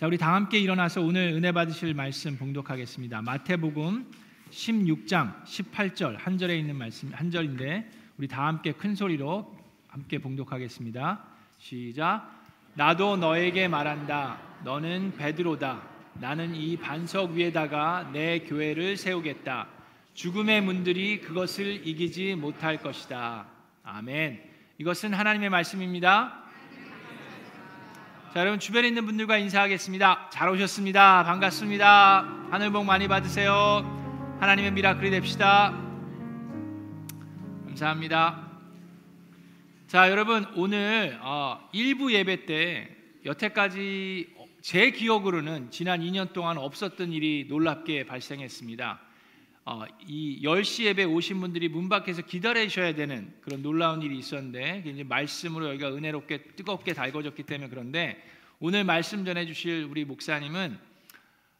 자, 우리 다 함께 일어나서 오늘 은혜 받으실 말씀 봉독하겠습니다. 마태복음 16장 18절 한 절에 있는 말씀 한 절인데 우리 다 함께 큰 소리로 함께 봉독하겠습니다. 시작. 나도 너에게 말한다. 너는 베드로다. 나는 이 반석 위에다가 내 교회를 세우겠다. 죽음의 문들이 그것을 이기지 못할 것이다. 아멘. 이것은 하나님의 말씀입니다. 자, 여러분 주변에 있는 분들과 인사하겠습니다. 잘 오셨습니다. 반갑습니다. 하늘 복 많이 받으세요. 하나님의 미라클이 됩시다. 감사합니다. 자, 여러분 오늘 어, 일부 예배 때 여태까지 제 기억으로는 지난 2년 동안 없었던 일이 놀랍게 발생했습니다. 어, 이 10시 예배 오신 분들이 문 밖에서 기다리셔야 되는 그런 놀라운 일이 있었는데 이제 말씀으로 여기가 은혜롭게 뜨겁게 달궈졌기 때문에 그런데 오늘 말씀 전해 주실 우리 목사님은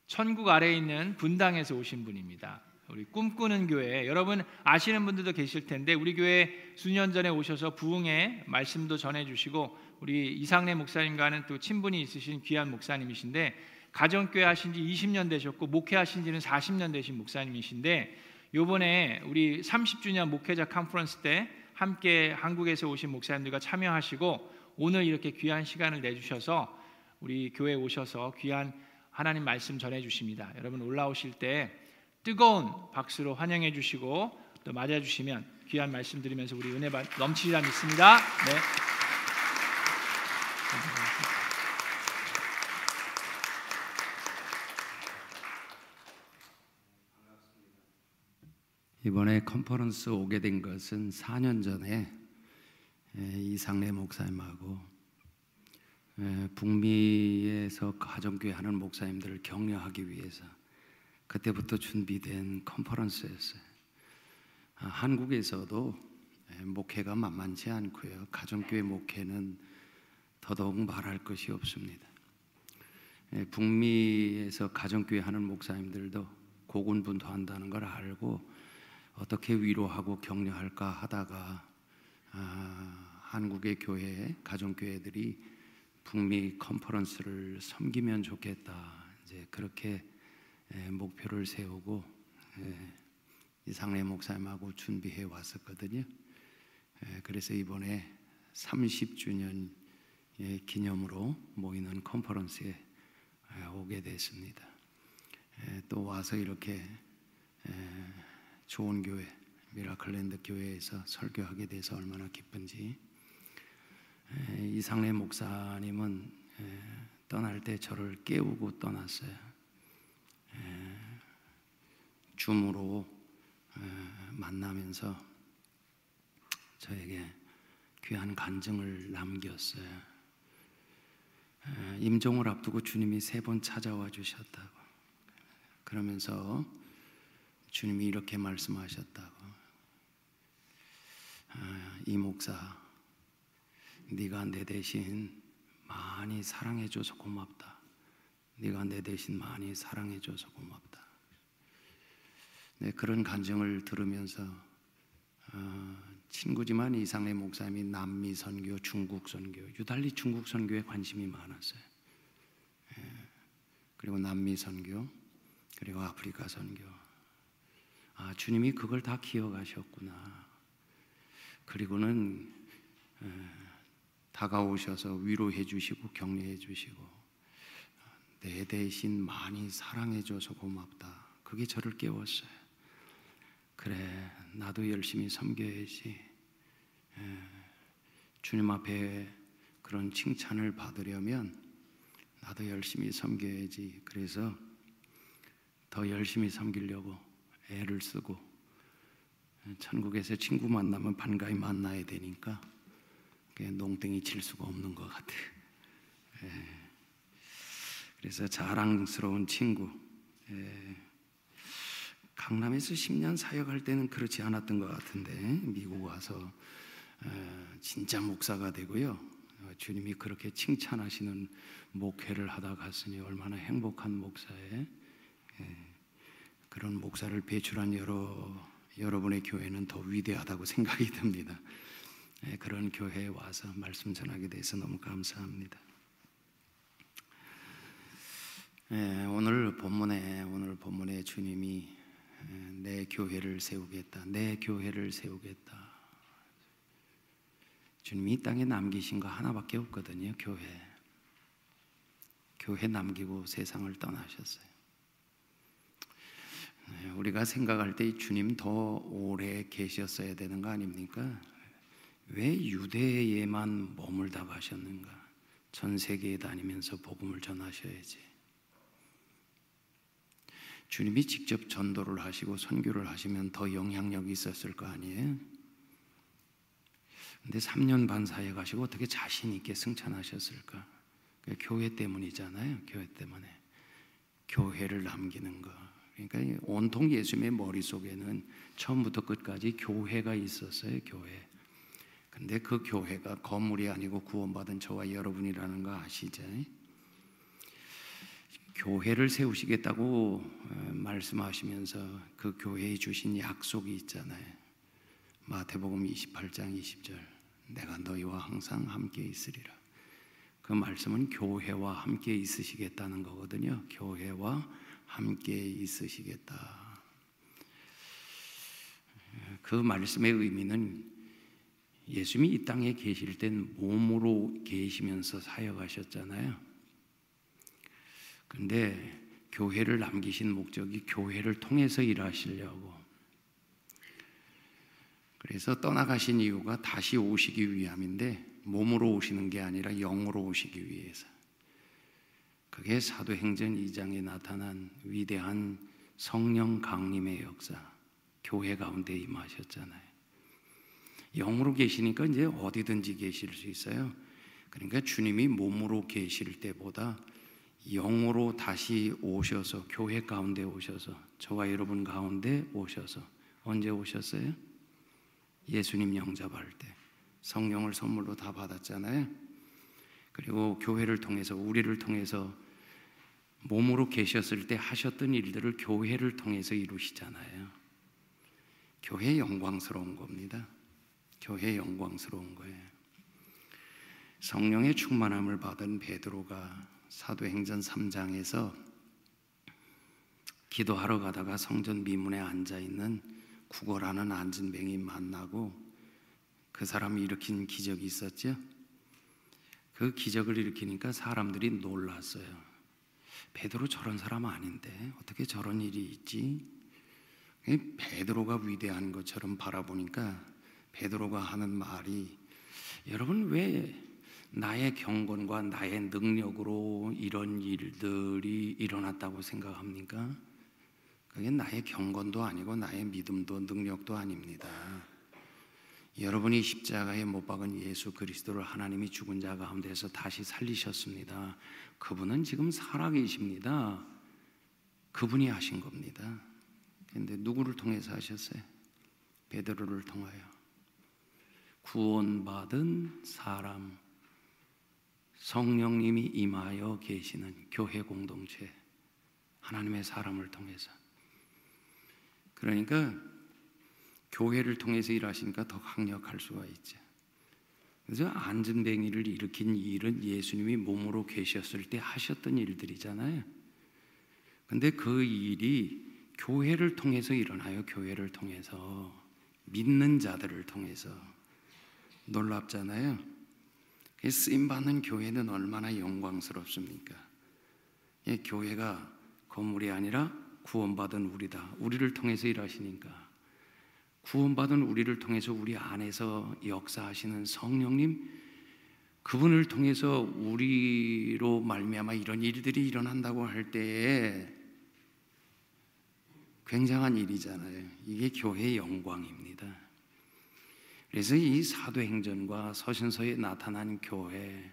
천국 아래에 있는 분당에서 오신 분입니다. 우리 꿈꾸는 교회 여러분 아시는 분들도 계실 텐데 우리 교회 수년 전에 오셔서 부흥의 말씀도 전해 주시고 우리 이상래 목사님과는 또 친분이 있으신 귀한 목사님이신데 가정교회 하신 지 20년 되셨고 목회하신 지는 40년 되신 목사님이신데 요번에 우리 30주년 목회자 컨퍼런스 때 함께 한국에서 오신 목사님들과 참여하시고 오늘 이렇게 귀한 시간을 내주셔서 우리 교회 오셔서 귀한 하나님 말씀 전해 주십니다. 여러분 올라오실 때 뜨거운 박수로 환영해 주시고 또 맞아 주시면 귀한 말씀 드리면서 우리 은혜 넘치리라 믿습니다. 네. 이번에 컨퍼런스 오게 된 것은 4년 전에 이상래 목사님하고 북미에서 가정교회 하는 목사님들을 격려하기 위해서 그때부터 준비된 컨퍼런스였어요. 아, 한국에서도 목회가 만만치 않고요. 가정교회 목회는 더더욱 말할 것이 없습니다. 북미에서 가정교회 하는 목사님들도 고군분투한다는 걸 알고 어떻게 위로하고 격려할까 하다가 아, 한국의 교회, 가정 교회들이 북미 컨퍼런스를 섬기면 좋겠다. 이제 그렇게 목표를 세우고 이상래 목사님하고 준비해 왔었거든요. 그래서 이번에 30주년 기념으로 모이는 컨퍼런스에 오게 됐습니다. 또 와서 이렇게 좋은 교회 미라클랜드 교회에서 설교하게 돼서 얼마나 기쁜지 이상래 목사님은 떠날 때 저를 깨우고 떠났어요. 줌으로 만나면서 저에게 귀한 간증을 남겼어요. 임종을 앞두고 주님이 세 번 찾아와 주셨다고. 그러면서 주님이 이렇게 말씀하셨다고. 아, 이 목사, 네가 내 대신 많이 사랑해줘서 고맙다. 네가 내 대신 많이 사랑해줘서 고맙다. 네, 그런 간증을 들으면서 어, 친구지만 이상의 목사님이 남미 선교, 중국 선교, 유달리 중국 선교에 관심이 많았어요. 예, 그리고 남미 선교, 그리고 아프리카 선교, 아, 주님이 그걸 다 기억하셨구나. 그리고는 에, 다가오셔서 위로해 주시고 격려해 주시고 내 대신 많이 사랑해 줘서 고맙다. 그게 저를 깨웠어요. 그래, 나도 열심히 섬겨야지. 에, 주님 앞에 그런 칭찬을 받으려면 나도 열심히 섬겨야지. 그래서 더 열심히 섬기려고 애를 쓰고 천국에서 친구 만나면 반가이 만나야 되니까 농땡이 칠 수가 없는 것 같아. 예. 그래서 자랑스러운 친구. 예. 강남에서 10년 사역할 때는 그렇지 않았던 것 같은데 미국 와서 어, 진짜 목사가 되고요. 어, 주님이 그렇게 칭찬하시는 목회를 하다 갔으니 얼마나 행복한 목사에 그런 목사를 배출한 여러 여러분의 교회는 더 위대하다고 생각이 듭니다. 네, 그런 교회에 와서 말씀 전하게 돼서 너무 감사합니다. 예, 오늘 본문에 오늘 본문에 주님이 예, 내 교회를 세우겠다. 내 교회를 세우겠다. 주님이 이 땅에 남기신 거 하나밖에 없거든요. 교회. 교회 남기고 세상을 떠나셨어요. 예, 우리가 생각할 때 주님 더 오래 계셨어야 되는 거 아닙니까? 왜 유대에만 머물다 가셨는가? 전 세계에 다니면서 복음을 전하셔야지. 주님이 직접 전도를 하시고 선교를 하시면 더 영향력이 있었을 거 아니에요? 근데 3년 반 사회 가시고 어떻게 자신 있게 승천하셨을까? 그 교회 때문이잖아요. 교회 때문에 교회를 남기는 거. 그러니까 온통 예수님의 머릿속에는 처음부터 끝까지 교회가 있었어요. 교회. 근데 그 교회가 건물이 아니고 구원받은 저와 여러분이라는 거 아시죠? 교회를 세우시겠다고 어, 말씀하시면서 그 교회에 주신 약속이 있잖아요. 마태복음 28장 20절. 내가 너희와 항상 함께 있으리라. 그 말씀은 교회와 함께 있으시겠다는 거거든요. 교회와 함께 있으시겠다. 그 말씀의 의미는 예수님이 이 땅에 계실 땐 몸으로 계시면서 사역하셨잖아요. 근데 교회를 남기신 목적이 교회를 통해서 일하시려고. 그래서 떠나가신 이유가 다시 오시기 위함인데 몸으로 오시는 게 아니라 영으로 오시기 위해서. 그게 사도행전 2장에 나타난 위대한 성령 강림의 역사, 교회 가운데 임하셨잖아요. 영으로 계시니까 이제 어디든지 계실 수 있어요. 그러니까 주님이 몸으로 계실 때보다 영으로 다시 오셔서 교회 가운데 오셔서 저와 여러분 가운데 오셔서 언제 오셨어요? 예수님 영접할 때 성령을 선물로 다 받았잖아요. 그리고 교회를 통해서 우리를 통해서 몸으로 계셨을 때 하셨던 일들을 교회를 통해서 이루시잖아요. 교회 영광스러운 겁니다. 교회 영광스러운 거예요. 성령의 충만함을 받은 베드로가 사도행전 3장에서 기도하러 가다가 성전 미문에 앉아 있는 구걸하는 안진뱅이 만나고 그 사람이 일으킨 기적이 있었죠. 그 기적을 일으키니까 사람들이 놀랐어요. 베드로 저런 사람 아닌데 어떻게 저런 일이 있지? 베드로가 위대한 것처럼 바라보니까 베드로가 하는 말이 여러분 왜 나의 경건과 나의 능력으로 이런 일들이 일어났다고 생각합니까? 그게 나의 경건도 아니고 나의 믿음도 능력도 아닙니다. 여러분이 십자가에 못 박은 예수 그리스도를 하나님이 죽은 자 가운데서 다시 살리셨습니다. 그분은 지금 살아계십니다. 그분이 하신 겁니다. 근데 누구를 통해서 하셨어요? 베드로를 통하여 구원받은 사람 성령님이 임하여 계시는 교회 공동체 하나님의 사람을 통해서 그러니까 교회를 통해서 일하시니까 더 강력할 수가 있죠. 그래서 안전뱅이를 일으킨 일은 예수님이 몸으로 계셨을 때 하셨던 일들이잖아요. 근데 그 일이 교회를 통해서 일어나요. 교회를 통해서 믿는 자들을 통해서 놀랍잖아요. 쓰임 받는 교회는 얼마나 영광스럽습니까? 예, 교회가 건물이 아니라 구원받은 우리다. 우리를 통해서 일하시니까 구원받은 우리를 통해서 우리 안에서 역사하시는 성령님 그분을 통해서 우리로 말미암아 이런 일들이 일어난다고 할 때에 굉장한 일이잖아요. 이게 교회의 영광입니다. 그래서 이 사도행전과 서신서에 나타난 교회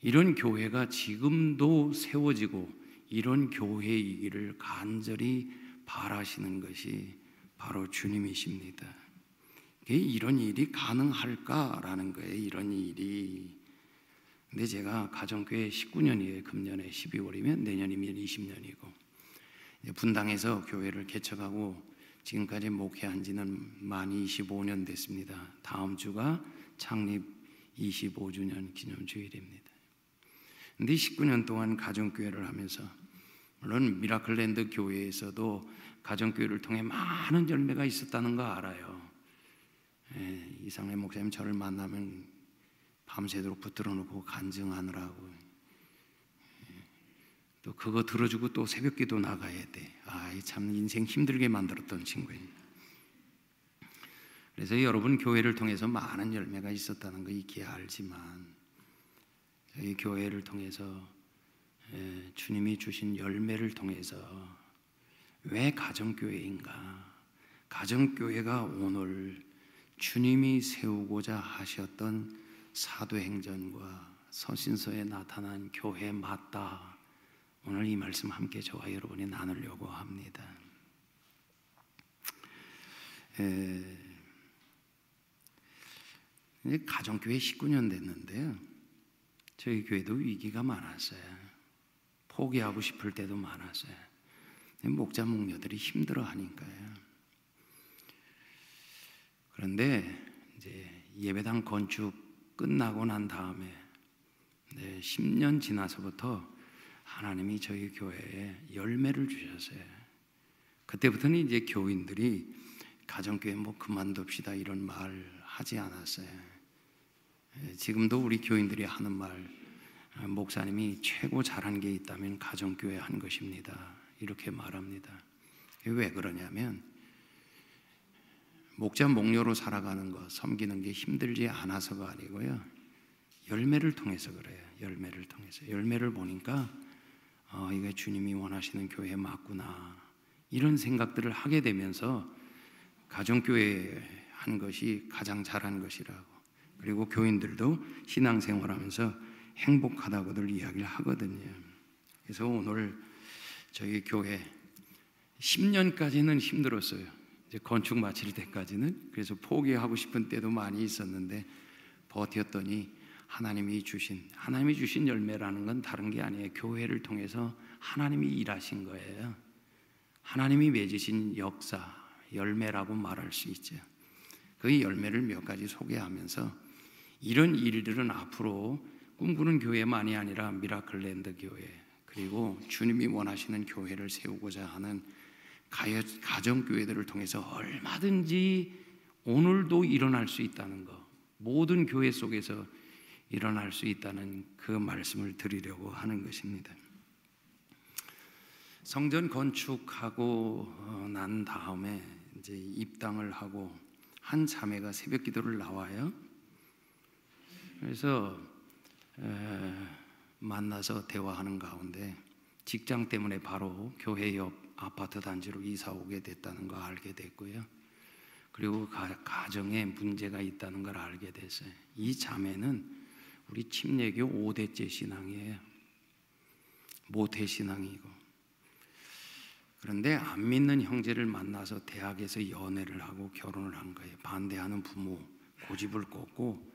이런 교회가 지금도 세워지고 이런 교회이기를 간절히 바라시는 것이 바로 주님이십니다. 이런 일이 가능할까라는 거예요. 이런 일이. 근데 제가 가정교회 19년이에요. 금년에 12월이면 내년이면 20년이고 분당에서 교회를 개척하고 지금까지 목회한 지는 만 25년 됐습니다. 다음 주가 창립 25주년 기념 주일입니다. 근데 19년 동안 가정교회를 하면서 물론 미라클랜드 교회에서도 가정교회를 통해 많은 열매가 있었다는 거 알아요. 예, 이상래 목사님 저를 만나면 밤새도록 붙들어 놓고 간증하느라고 예, 또 그거 들어주고 또 새벽 기도 나가야 돼. 아, 참 인생 힘들게 만들었던 친구예요. 그래서 여러분 교회를 통해서 많은 열매가 있었다는 거 익히 알지만 저희 교회를 통해서 예, 주님이 주신 열매를 통해서 왜 가정교회인가? 가정교회가 오늘 주님이 세우고자 하셨던 사도행전과 서신서에 나타난 교회 맞다. 오늘 이 말씀 함께 저와 여러분이 나누려고 합니다. 에, 가정교회 19년 됐는데요. 저희 교회도 위기가 많았어요. 포기하고 싶을 때도 많았어요. 목자 목녀들이 힘들어 하니까요. 그런데 이제 예배당 건축 끝나고 난 다음에 네, 10년 지나서부터 하나님이 저희 교회에 열매를 주셨어요. 그때부터는 이제 교인들이 가정교회 뭐 그만둡시다 이런 말 하지 않았어요. 예, 지금도 우리 교인들이 하는 말 목사님이 최고 잘한 게 있다면 가정교회 한 것입니다. 이렇게 말합니다. 왜 그러냐면 목자 목녀로 살아가는 것, 섬기는 게 힘들지 않아서가 아니고요. 열매를 통해서 그래요. 열매를 통해서. 열매를 보니까 어, 이게 주님이 원하시는 교회 맞구나. 이런 생각들을 하게 되면서 가정교회 한 것이 가장 잘한 것이라고. 그리고 교인들도 신앙생활하면서 행복하다고들 이야기를 하거든요. 그래서 오늘 저희 교회 10년까지는 힘들었어요. 이제 건축 마칠 때까지는 그래서 포기하고 싶은 때도 많이 있었는데 버텼더니 하나님이 주신 하나님이 주신 열매라는 건 다른 게 아니에요. 교회를 통해서 하나님이 일하신 거예요. 하나님이 맺으신 역사 열매라고 말할 수 있죠. 그 열매를 몇 가지 소개하면서 이런 일들은 앞으로 꿈꾸는 교회만이 아니라 미라클랜드 교회 그리고 주님이 원하시는 교회를 세우고자 하는 가정교회들을 통해서 얼마든지 오늘도 일어날 수 있다는 것, 모든 교회 속에서 일어날 수 있다는 그 말씀을 드리려고 하는 것입니다. 성전 건축하고 어, 난 다음에 이제 입당을 하고 한 자매가 새벽 기도를 나와요. 그래서 만나서 대화하는 가운데 직장 때문에 바로 교회 옆 아파트 단지로 이사 오게 됐다는 걸 알게 됐고요. 그리고 가, 정에 문제가 있다는 걸 알게 됐어요. 이 자매는 우리 침례교 5대째 신앙이에요. 모태 신앙이고. 그런데 안 믿는 형제를 만나서 대학에서 연애를 하고 결혼을 한 거예요. 반대하는 부모 고집을 꺾고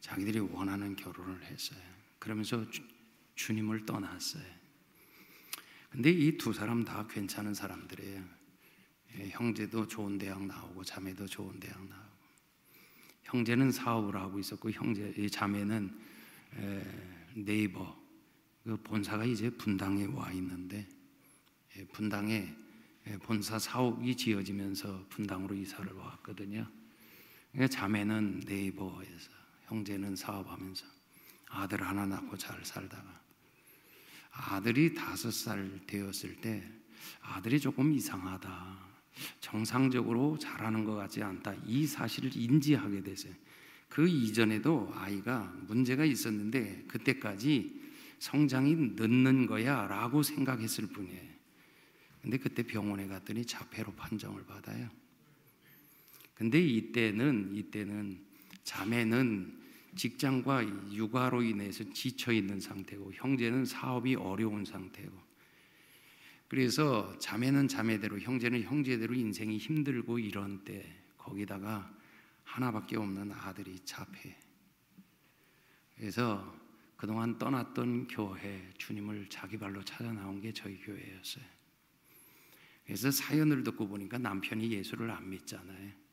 자기들이 원하는 결혼을 했어요. 그러면서 주, 주님을 떠났어요. 근데 이 두 사람 다 괜찮은 사람들이에요. 예, 형제도 좋은 대학 나오고 자매도 좋은 대학 나오고. 형제는 사업을 하고 있었고 형제 자매는 네이버 그 본사가 이제 분당에 와 있는데 예, 분당에 예, 본사 사옥이 지어지면서 분당으로 이사를 왔거든요. 그러니까 자매는 네이버에서 형제는 사업하면서 아들 하나 낳고 잘 살다가 아들이 다섯 살 되었을 때 아들이 조금 이상하다. 정상적으로 자라는 것 같지 않다. 이 사실을 인지하게 됐어요. 그 이전에도 아이가 문제가 있었는데 그때까지 성장이 늦는 거야 라고 생각했을 뿐이에요. 근데 그때 병원에 갔더니 자폐로 판정을 받아요. 근데 이때는 이때는 자매는 직장과 육아로 인해서 지쳐 있는 상태고 형제는 사업이 어려운 상태고 그래서 자매는 자매대로 형제는 형제대로 인생이 힘들고 이런 때 거기다가 하나밖에 없는 아들이 자폐 그래서 그동안 떠났던 교회 주님을 자기 발로 찾아 나온 게 저희 교회였어요. 그래서 사연을 듣고 보니까 남편이 예수를 안 믿잖아요.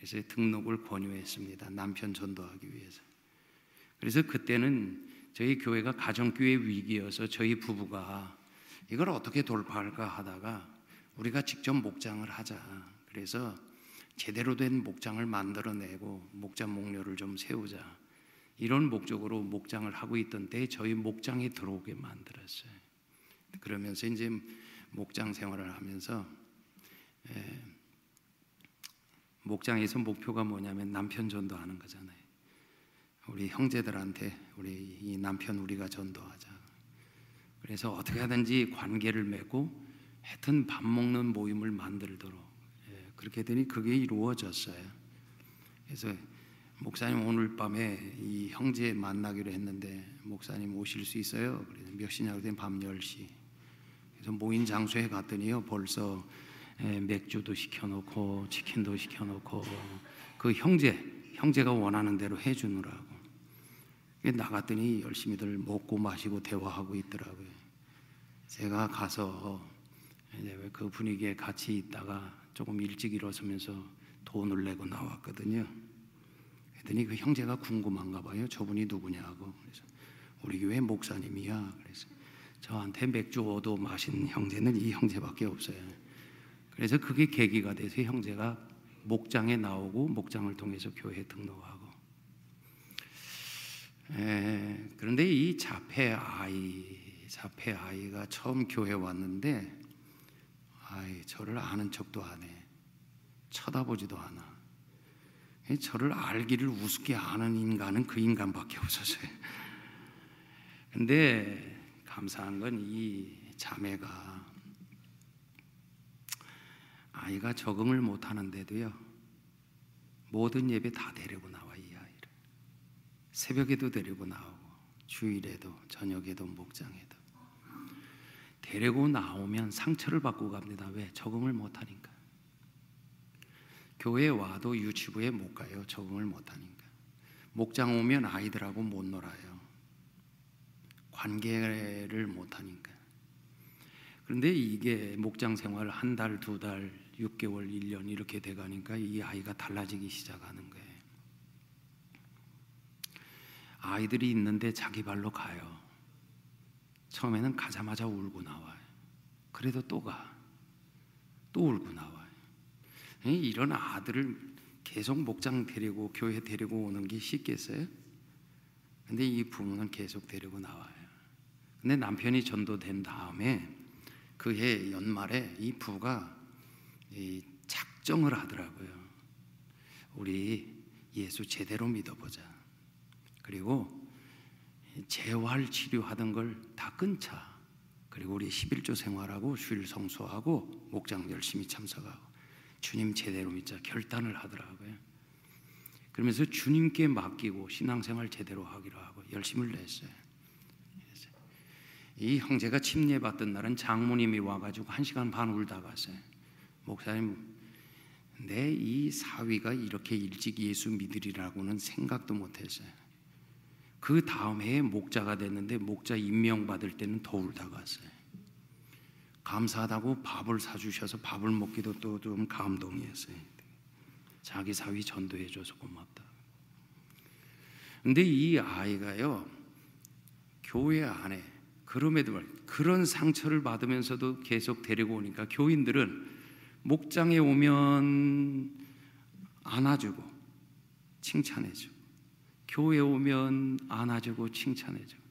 그래서 등록을 권유했습니다. 남편 전도하기 위해서. 그래서 그때는 저희 교회가 가정교회 위기여서 저희 부부가 이걸 어떻게 돌파할까 하다가 우리가 직접 목장을 하자. 그래서 제대로 된 목장을 만들어내고 목장 목료를 좀 세우자. 이런 목적으로 목장을 하고 있던 때 저희 목장에 들어오게 만들었어요. 그러면서 이제 목장 생활을 하면서 예, 목장에서 목표가 뭐냐면 남편 전도하는 거잖아요. 우리 형제들한테 우리 이 남편 우리가 전도하자. 그래서 어떻게 하든지 관계를 맺고 하여튼 밥 먹는 모임을 만들도록 예, 그렇게 되니 그게 이루어졌어요. 그래서 목사님 오늘 밤에 이 형제 만나기로 했는데 목사님 오실 수 있어요? 그래서 몇 시냐고 했더니 밤 10시. 그래서 모인 장소에 갔더니요 벌써 예, 맥주도 시켜놓고 치킨도 시켜놓고 그 형제 형제가 원하는 대로 해주느라고 나갔더니 열심히들 먹고 마시고 대화하고 있더라고요. 제가 가서 그 분위기에 같이 있다가 조금 일찍 일어서면서 돈을 내고 나왔거든요. 그랬더니 그 형제가 궁금한가 봐요. 저분이 누구냐고. 그래서 우리 교회 목사님이야. 그래서 저한테 맥주 얻어 마신 형제는 이 형제밖에 없어요. 그래서 그게 계기가 돼서 형제가 목장에 나오고 목장을 통해서 교회에 등록하고. 에, 그런데 이 자폐 아이, 자폐 아이가 처음 교회 왔는데, 아이 저를 아는 척도 안 해, 쳐다보지도 않아. 저를 알기를 우습게 아는 인간은 그 인간밖에 없었어요. 근데 감사한 건 이 자매가 아이가 적응을 못 하는데도요. 모든 예배 다 데리고 나와 이 아이를. 새벽에도 데리고 나오고 주일에도 저녁에도 목장에도 데리고 나오면 상처를 받고 갑니다. 왜? 적응을 못 하니까. 교회 와도 유치부에 못 가요. 적응을 못 하니까. 목장 오면 아이들하고 못 놀아요. 관계를 못 하니까. 그런데 이게 목장 생활 한 달, 두 달, 6개월, 1년 이렇게 돼 가니까 이 아이가 달라지기 시작하는 거예요. 아이들이 있는데 자기 발로 가요. 처음에는 가자마자 울고 나와요. 그래도 또 가. 또 울고 나와요. 이런 아들을 계속 목장 데리고 교회 데리고 오는 게 쉽겠어요? 근데 이 부모는 계속 데리고 나와요. 근데 남편이 전도된 다음에 그해 연말에 이 부가 이 작정을 하더라고요. 우리 예수 제대로 믿어보자. 그리고 재활 치료하던 걸 다 끊자. 그리고 우리 11조 생활하고 주일 성수하고 목장 열심히 참석하고 주님 제대로 믿자 결단을 하더라고요. 그러면서 주님께 맡기고 신앙생활 제대로 하기로 하고 열심을 냈어요. 이 형제가 침례 받던 날은 장모님이 와가지고 한 시간 반 울다 갔어요. 목사님, 내 이 사위가 이렇게 일찍 예수 믿으리라고는 생각도 못했어요. 그 다음 해에 목자가 됐는데 목자 임명 받을 때는 더 울다 갔어요. 감사하다고 밥을 사주셔서 밥을 먹기도 또 좀 감동이었어요. 자기 사위 전도해줘서 고맙다. 근데 이 아이가요, 교회 안에 그럼에도 말 그런 상처를 받으면서도 계속 데리고 오니까 교인들은 목장에 오면 안아주고 칭찬해주고 교회 오면 안아주고 칭찬해주고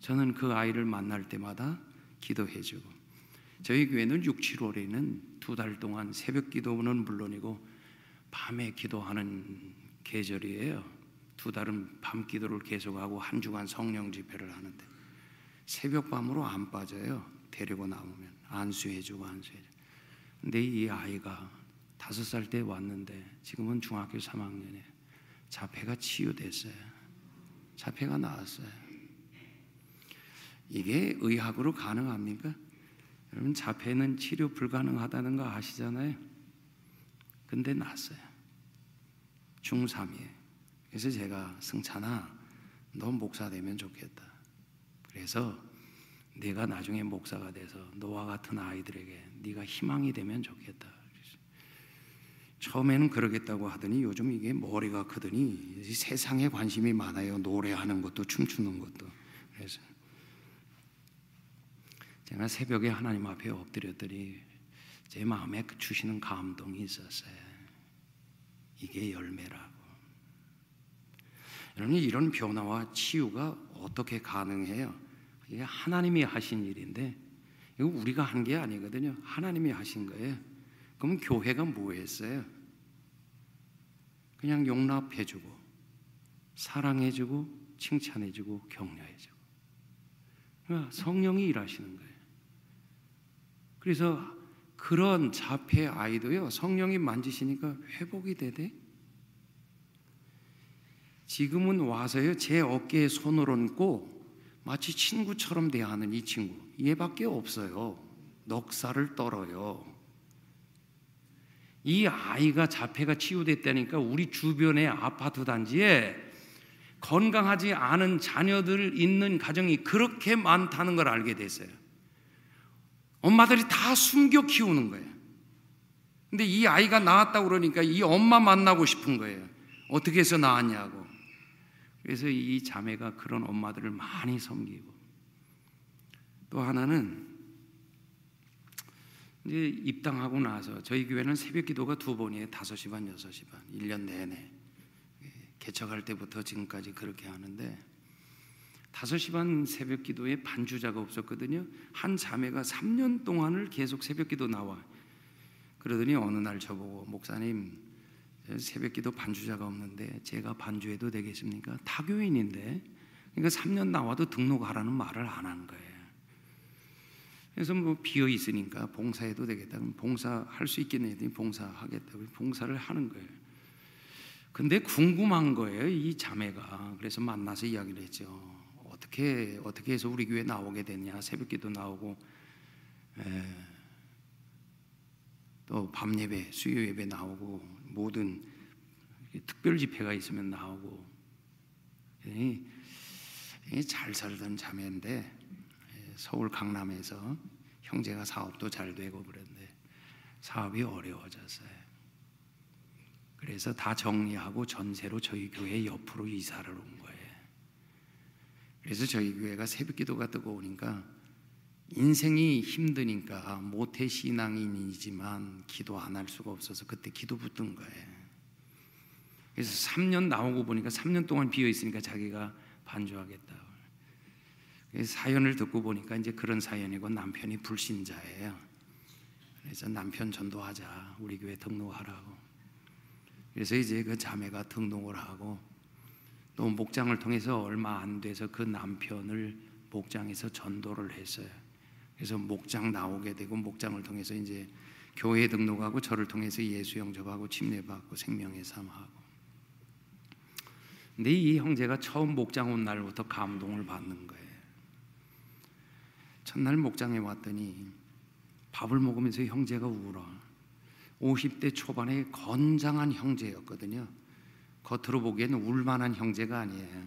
저는 그 아이를 만날 때마다 기도해주고 저희 교회는 6, 7월에는 두 달 동안 새벽 기도는 물론이고 밤에 기도하는 계절이에요. 두 달은 밤 기도를 계속하고 한 주간 성령 집회를 하는데 새벽 밤으로 안 빠져요. 데리고 나오면 안수해주고 안수해주고. 근데 이 아이가 다섯 살 때 왔는데 지금은 중학교 3학년에 자폐가 치유됐어요. 자폐가 나왔어요. 이게 의학으로 가능합니까? 여러분 자폐는 치료 불가능하다는 거 아시잖아요. 근데 났어요. 중3이에요. 그래서 제가 승찬아 너 목사 되면 좋겠다. 그래서 내가 나중에 목사가 돼서 너와 같은 아이들에게 네가 희망이 되면 좋겠다. 처음에는 그러겠다고 하더니 요즘 이게 머리가 크더니 세상에 관심이 많아요. 노래하는 것도 춤추는 것도. 그래서 제가 새벽에 하나님 앞에 엎드렸더니 제 마음에 주시는 감동이 있었어요. 이게 열매라고. 여러분 이런 변화와 치유가 어떻게 가능해요? 이게 하나님이 하신 일인데 이거 우리가 한 게 아니거든요. 하나님이 하신 거예요. 그럼 교회가 뭐 했어요? 그냥 용납해주고 사랑해주고 칭찬해주고 격려해주고 그러니까 성령이 일하시는 거예요. 그래서 그런 자폐 아이도요 성령이 만지시니까 회복이 되대. 지금은 와서요 제 어깨에 손을 얹고 마치 친구처럼 대하는 이 친구 얘밖에 없어요. 넉살을 떨어요. 이 아이가 자폐가 치유됐다니까 우리 주변의 아파트 단지에 건강하지 않은 자녀들 있는 가정이 그렇게 많다는 걸 알게 됐어요. 엄마들이 다 숨겨 키우는 거예요. 근데 이 아이가 나왔다고 그러니까 이 엄마 만나고 싶은 거예요. 어떻게 해서 나왔냐고. 그래서 이 자매가 그런 엄마들을 많이 섬기고 또 하나는 이제 입당하고 나서 저희 교회는 새벽 기도가 두 번이에요. 5시 반, 6시 반. 1년 내내. 개척할 때부터 지금까지 그렇게 하는데 5시 반 새벽 기도에 반주자가 없었거든요. 한 자매가 3년 동안을 계속 새벽 기도 나와. 그러더니 어느 날 저보고 목사님 새벽 기도 반주자가 없는데 제가 반주해도 되겠습니까? 타교인인데 그러니까 3년 나와도 등록하라는 말을 안 한 거예요. 그래서 뭐 비어 있으니까 봉사해도 되겠다. 그럼 봉사할 수 있겠네. 봉사하겠다고 봉사를 하는 거예요. 근데 궁금한 거예요, 이 자매가. 그래서 만나서 이야기를 했죠. 어떻게 어떻게 해서 우리 교회 나오게 됐냐? 새벽기도 나오고 에, 또 밤예배, 수요 예배 나오고 모든 특별 집회가 있으면 나오고 이, 잘 살던 자매인데 서울 강남에서 형제가 사업도 잘 되고 그런데 사업이 어려워졌어요. 그래서 다 정리하고 전세로 저희 교회 옆으로 이사를 온 거예요. 그래서 저희 교회가 새벽 기도가 뜨거우니까 인생이 힘드니까 모태 신앙인이지만 기도 안 할 수가 없어서 그때 기도 붙은 거예요. 그래서 3년 나오고 보니까 3년 동안 비어 있으니까 자기가 반주하겠다. 사연을 듣고 보니까 이제 그런 사연이고 남편이 불신자예요. 그래서 남편 전도하자 우리 교회 등록하라고. 그래서 이제 그 자매가 등록을 하고 또 목장을 통해서 얼마 안 돼서 그 남편을 목장에서 전도를 했어요. 그래서 목장 나오게 되고 목장을 통해서 이제 교회 등록하고 저를 통해서 예수 영접하고 침례받고 생명의 삶하고. 근데 이 형제가 처음 목장 온 날부터 감동을 받는 거예요. 첫날 목장에 왔더니 밥을 먹으면서 형제가 울어. 50대 초반의 건장한 형제였거든요. 겉으로 보기에는 울만한 형제가 아니에요.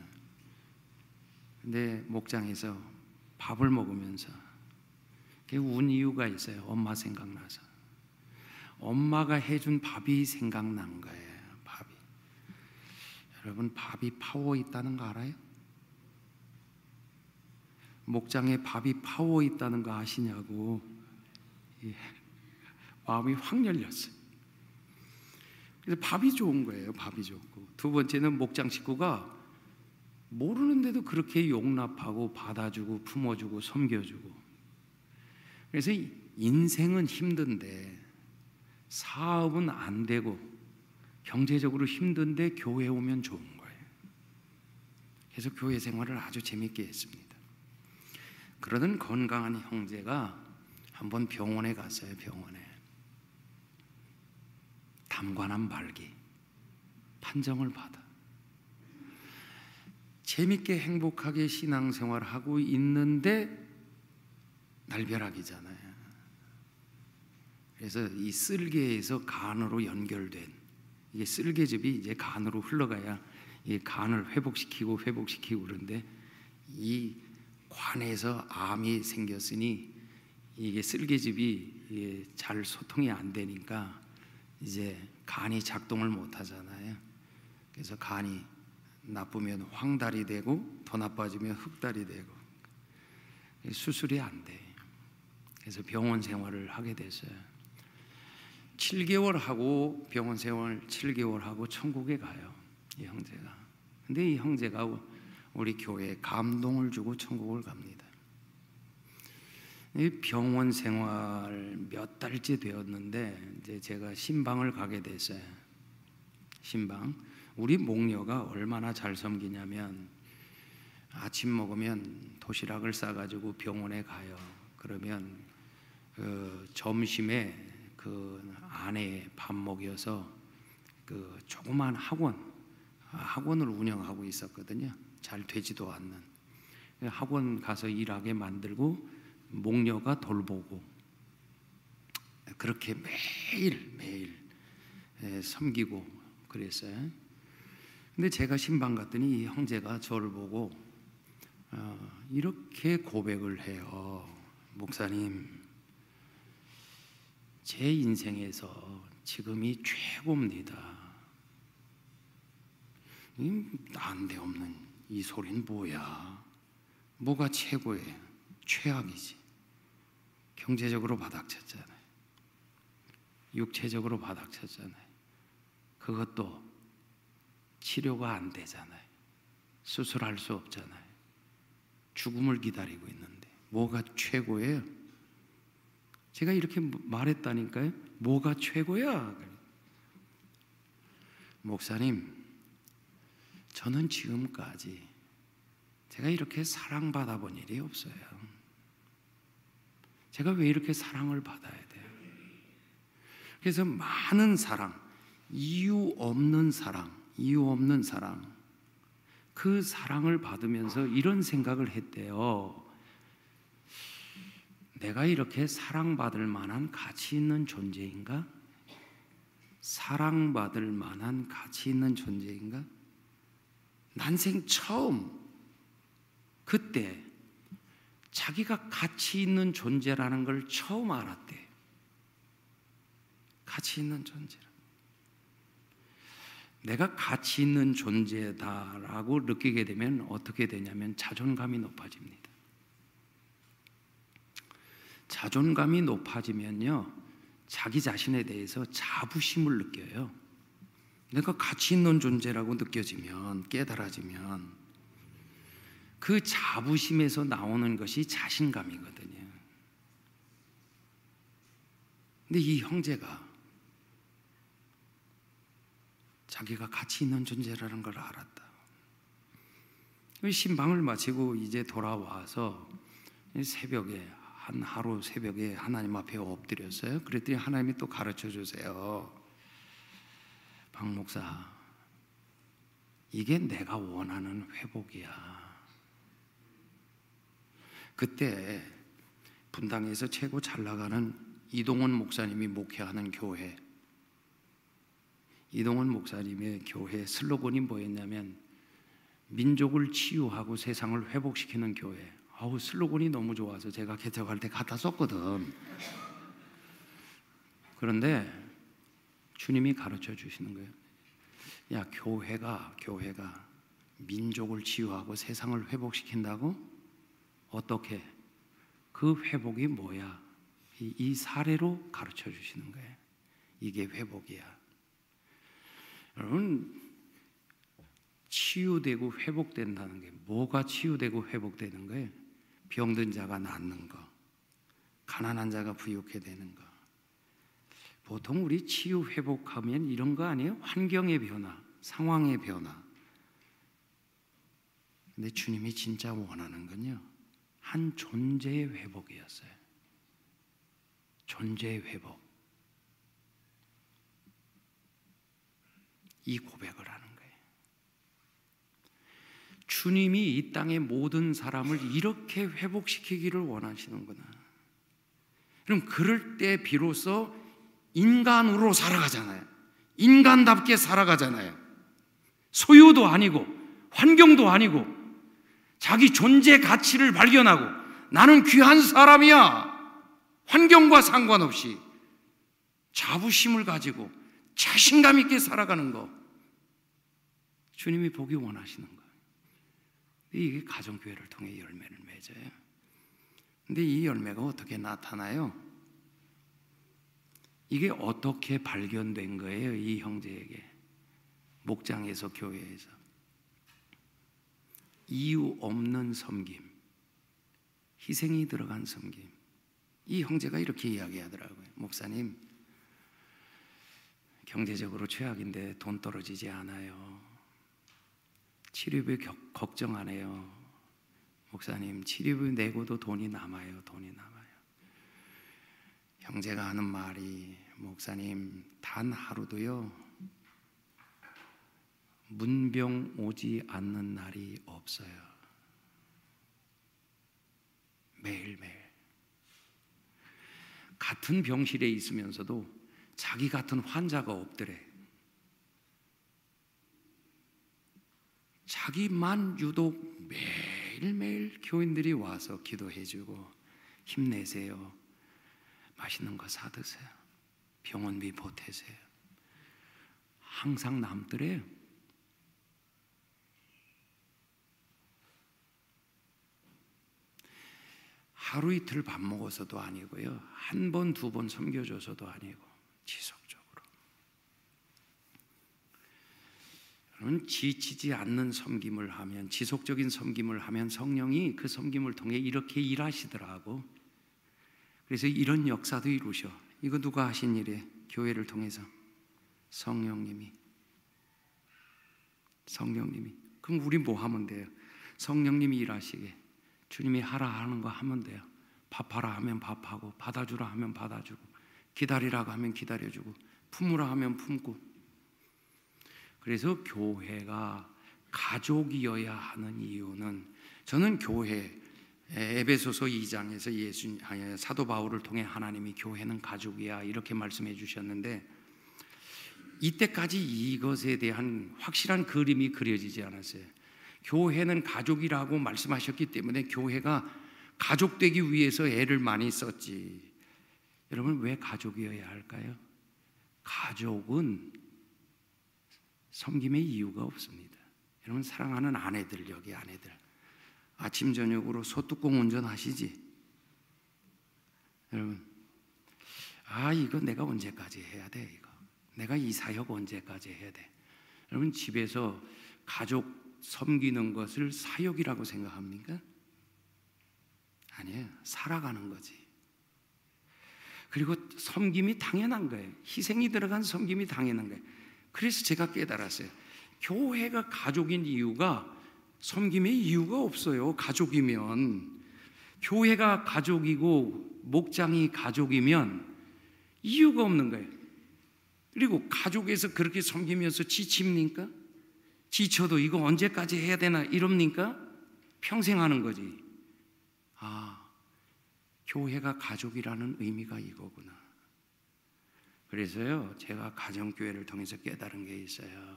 근데 목장에서 밥을 먹으면서 운 이유가 있어요. 엄마 생각나서. 엄마가 해준 밥이 생각난 거예요. 밥이. 여러분 밥이 파워 있다는 거 알아요? 목장에 밥이 파워 있다는 거 아시냐고 예. 마음이 확 열렸어요. 그래서 밥이 좋은 거예요. 밥이 좋고 두 번째는 목장 식구가 모르는데도 그렇게 용납하고 받아주고 품어주고 섬겨주고 그래서 인생은 힘든데 사업은 안 되고 경제적으로 힘든데 교회 오면 좋은 거예요. 그래서 교회 생활을 아주 재밌게 했습니다. 그러던 건강한 형제가 한번 병원에 갔어요. 병원에 담관한 말기 판정을 받아 재밌게 행복하게 신앙생활 하고 있는데 날벼락이잖아요. 그래서 이 쓸개에서 간으로 연결된 이게 쓸개즙이 이제 간으로 흘러가야 이 간을 회복시키고 회복시키고 그런데 이 관에서 암이 생겼으니 이게 쓸개즙이 잘 소통이 안 되니까 이제 간이 작동을 못 하잖아요. 그래서 간이 나쁘면 황달이 되고 더 나빠지면 흑달이 되고 수술이 안 돼. 그래서 병원 생활을 하게 됐어요. 7개월 하고 병원 생활 7개월 하고 천국에 가요. 이 형제가. 근데 이 형제가 우리 교회에 감동을 주고 천국을 갑니다. 이 병원 생활 몇 달째 되었는데 이제 제가 신방을 가게 됐어요. 신방. 우리 목녀가 얼마나 잘 섬기냐면 아침 먹으면 도시락을 싸가지고 병원에 가요. 그러면 그 점심에 그 아내 밥 먹여서 그 조그만 학원 학원을 운영하고 있었거든요. 잘 되지도 않는 학원 가서 일하게 만들고 목녀가 돌보고 그렇게 매일 매일 예, 섬기고 그랬어요. 근데 제가 신방 갔더니 이 형제가 저를 보고 어, 이렇게 고백을 해요. 목사님, 제 인생에서 지금이 최고입니다. 난데없는 이 소리는 뭐야? 뭐가 최고예요? 최악이지. 경제적으로 바닥쳤잖아요. 육체적으로 바닥쳤잖아요. 그것도 치료가 안 되잖아요. 수술할 수 없잖아요. 죽음을 기다리고 있는데 뭐가 최고예요? 제가 이렇게 말했다니까요. 뭐가 최고야? 목사님, 저는 지금까지 제가 이렇게 사랑받아 본 일이 없어요. 제가 왜 이렇게 사랑을 받아야 돼요? 그래서 많은 사랑, 이유 없는 사랑, 이유 없는 사랑, 그 사랑을 받으면서 이런 생각을 했대요. 내가 이렇게 사랑받을 만한 가치 있는 존재인가? 사랑받을 만한 가치 있는 존재인가? 난생 처음 그때 자기가 가치 있는 존재라는 걸 처음 알았대. 가치 있는 존재라. 내가 가치 있는 존재다라고 느끼게 되면 어떻게 되냐면 자존감이 높아집니다. 자존감이 높아지면요, 자기 자신에 대해서 자부심을 느껴요. 내가 가치 있는 존재라고 느껴지면, 깨달아지면, 그 자부심에서 나오는 것이 자신감이거든요. 근데 이 형제가 자기가 가치 있는 존재라는 걸 알았다. 신방을 마치고 이제 돌아와서 새벽에 한 하루 새벽에 하나님 앞에 엎드렸어요. 그랬더니 하나님이 또 가르쳐 주세요. 박 목사, 이게 내가 원하는 회복이야. 그때 분당에서 최고 잘 나가는 이동원 목사님이 목회하는 교회 이동원 목사님의 교회 슬로건이 뭐였냐면 민족을 치유하고 세상을 회복시키는 교회. 아우 슬로건이 너무 좋아서 제가 개척할 때 갖다 썼거든. 그런데 주님이 가르쳐 주시는 거예요. 야 교회가 교회가 민족을 치유하고 세상을 회복시킨다고 어떻게 그 회복이 뭐야? 이, 이 사례로 가르쳐 주시는 거예요. 이게 회복이야. 여러분 치유되고 회복된다는 게 뭐가 치유되고 회복되는 거예요? 병든 자가 낫는 거, 가난한 자가 부유케 되는 거. 보통 우리 치유 회복하면 이런 거 아니에요? 환경의 변화, 상황의 변화. 근데 주님이 진짜 원하는 건요, 한 존재의 회복이었어요. 존재의 회복. 이 고백을 하는. 주님이 이 땅의 모든 사람을 이렇게 회복시키기를 원하시는구나. 그럼 그럴 때 비로소 인간으로 살아가잖아요. 인간답게 살아가잖아요. 소유도 아니고 환경도 아니고 자기 존재 가치를 발견하고 나는 귀한 사람이야. 환경과 상관없이 자부심을 가지고 자신감 있게 살아가는 거 주님이 보기 원하시는 거예요. 이게 가정교회를 통해 열매를 맺어요. 근데 이 열매가 어떻게 나타나요? 이게 어떻게 발견된 거예요? 이 형제에게. 목장에서 교회에서. 이유 없는 섬김. 희생이 들어간 섬김. 이 형제가 이렇게 이야기하더라고요. 목사님, 경제적으로 최악인데 돈 떨어지지 않아요. 치료비 걱정 안 해요. 목사님, 치료비 내고도 돈이 남아요. 돈이 남아요. 형제가 하는 말이 목사님 단 하루도요 문병 오지 않는 날이 없어요. 매일매일 같은 병실에 있으면서도 자기 같은 환자가 없더래. 자기만 유독 매일매일 교인들이 와서 기도해주고 힘내세요. 맛있는 거 사드세요. 병원비 보태세요. 항상 남더래요. 하루 이틀 밥 먹어서도 아니고요. 한 번, 두 번 섬겨줘서도 아니고 지속적으로. 여러분 지치지 않는 섬김을 하면 지속적인 섬김을 하면 성령이 그 섬김을 통해 이렇게 일하시더라고. 그래서 이런 역사도 이루셔. 이거 누가 하신 일이에요? 교회를 통해서 성령님이 성령님이 그럼 우리 뭐 하면 돼요? 성령님이 일하시게 주님이 하라 하는 거 하면 돼요. 밥하라 하면 밥하고 받아주라 하면 받아주고 기다리라고 하면 기다려주고 품으라 하면 품고 그래서 교회가 가족이어야 하는 이유는 저는 교회 에베소서 2장에서 예수 사도 바울을 통해 하나님이 교회는 가족이야 이렇게 말씀해 주셨는데 이때까지 이것에 대한 확실한 그림이 그려지지 않았어요. 교회는 가족이라고 말씀하셨기 때문에 교회가 가족 되기 위해서 애를 많이 썼지. 여러분 왜 가족이어야 할까요? 가족은 섬김의 이유가 없습니다. 여러분 사랑하는 아내들 여기 아내들 아침 저녁으로 소뚜껑 운전하시지. 여러분 아 이거 내가 언제까지 해야 돼 이거 내가 이 사역 언제까지 해야 돼 여러분 집에서 가족 섬기는 것을 사역이라고 생각합니까? 아니에요. 살아가는 거지. 그리고 섬김이 당연한 거예요. 희생이 들어간 섬김이 당연한 거예요. 그래서 제가 깨달았어요. 교회가 가족인 이유가 섬김의 이유가 없어요. 가족이면. 교회가 가족이고 목장이 가족이면 이유가 없는 거예요. 그리고 가족에서 그렇게 섬기면서 지칩니까? 지쳐도 이거 언제까지 해야 되나 이럽니까? 평생 하는 거지. 아, 교회가 가족이라는 의미가 이거구나. 그래서요, 제가 가정교회를 통해서 깨달은 게 있어요.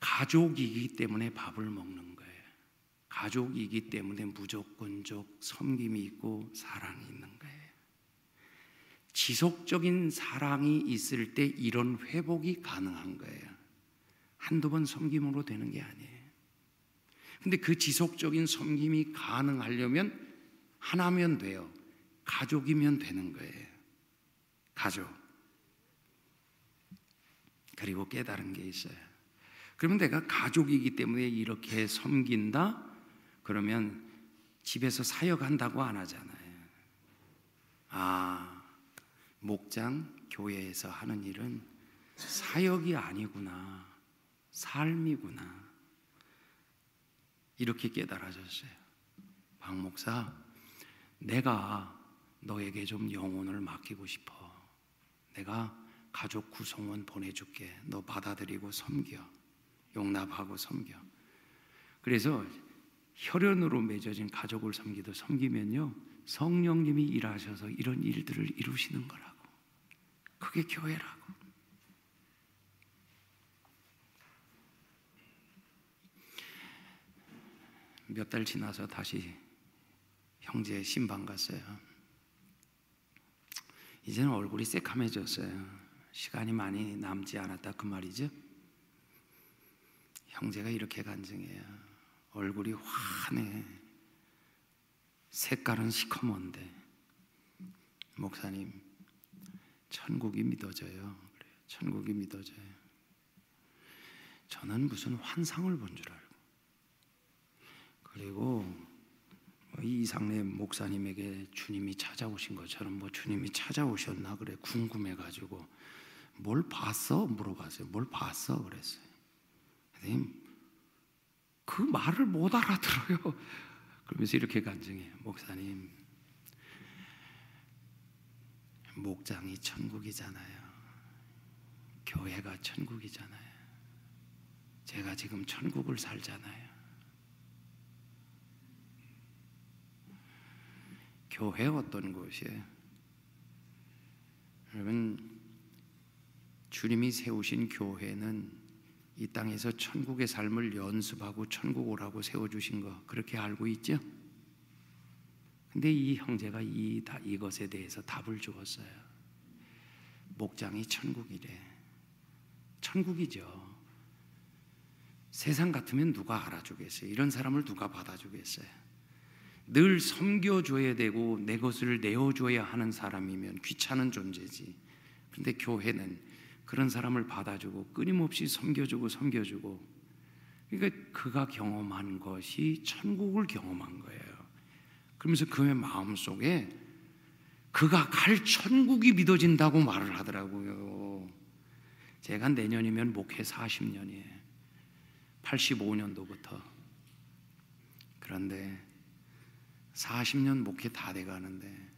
가족이기 때문에 밥을 먹는 거예요. 가족이기 때문에 무조건적 섬김이 있고 사랑이 있는 거예요. 지속적인 사랑이 있을 때 이런 회복이 가능한 거예요. 한두 번 섬김으로 되는 게 아니에요. 근데 그 지속적인 섬김이 가능하려면 하나면 돼요. 가족이면 되는 거예요. 가족. 그리고 깨달은 게 있어요. 그러면 내가 가족이기 때문에 이렇게 섬긴다? 그러면 집에서 사역한다고 안 하잖아요. 아, 목장, 교회에서 하는 일은 사역이 아니구나. 삶이구나. 이렇게 깨달아졌어요. 박 목사, 내가 너에게 좀 영혼을 맡기고 싶어. 내가 가족 구성원 보내줄게. 너 받아들이고 섬겨. 용납하고 섬겨. 그래서 혈연으로 맺어진 가족을 섬기도 섬기면요. 성령님이 일하셔서 이런 일들을 이루시는 거라고. 그게 교회라고. 몇 달 지나서 다시 형제 신방 갔어요. 이제는 얼굴이 새카매졌어요. 시간이 많이 남지 않았다 그 말이죠. 형제가 이렇게 간증해요. 얼굴이 환해. 색깔은 시커먼데 목사님 천국이 믿어져요. 그래요. 천국이 믿어져요. 저는 무슨 환상을 본 줄 알고 그리고 뭐 이상래 목사님에게 주님이 찾아오신 것처럼 뭐 주님이 찾아오셨나 그래 궁금해 가지고 뭘 봤어 물어봤어요. 뭘 봤어 그랬어요. 선생님 그 말을 못 알아들어요. 그러면서 이렇게 간증해요. 목사님 목장이 천국이잖아요. 교회가 천국이잖아요. 제가 지금 천국을 살잖아요. 교회 어떤 곳이에요? 여러분 주님이 세우신 교회는 이 땅에서 천국의 삶을 연습하고 천국 오라고 세워 주신 거 그렇게 알고 있죠? 근데 이 형제가 이 이것에 대해서 답을 주었어요. 목장이 천국이래. 천국이죠. 세상 같으면 누가 알아주겠어요? 이런 사람을 누가 받아주겠어요? 늘 섬겨줘야 되고 내 것을 내어줘야 하는 사람이면 귀찮은 존재지. 그런데 교회는 그런 사람을 받아주고 끊임없이 섬겨주고 섬겨주고 그러니까 그가 경험한 것이 천국을 경험한 거예요. 그러면서 그의 마음 속에 그가 갈 천국이 믿어진다고 말을 하더라고요. 제가 내년이면 목회 40년이에요. 85년도부터. 그런데 40년 목회 다 돼가는데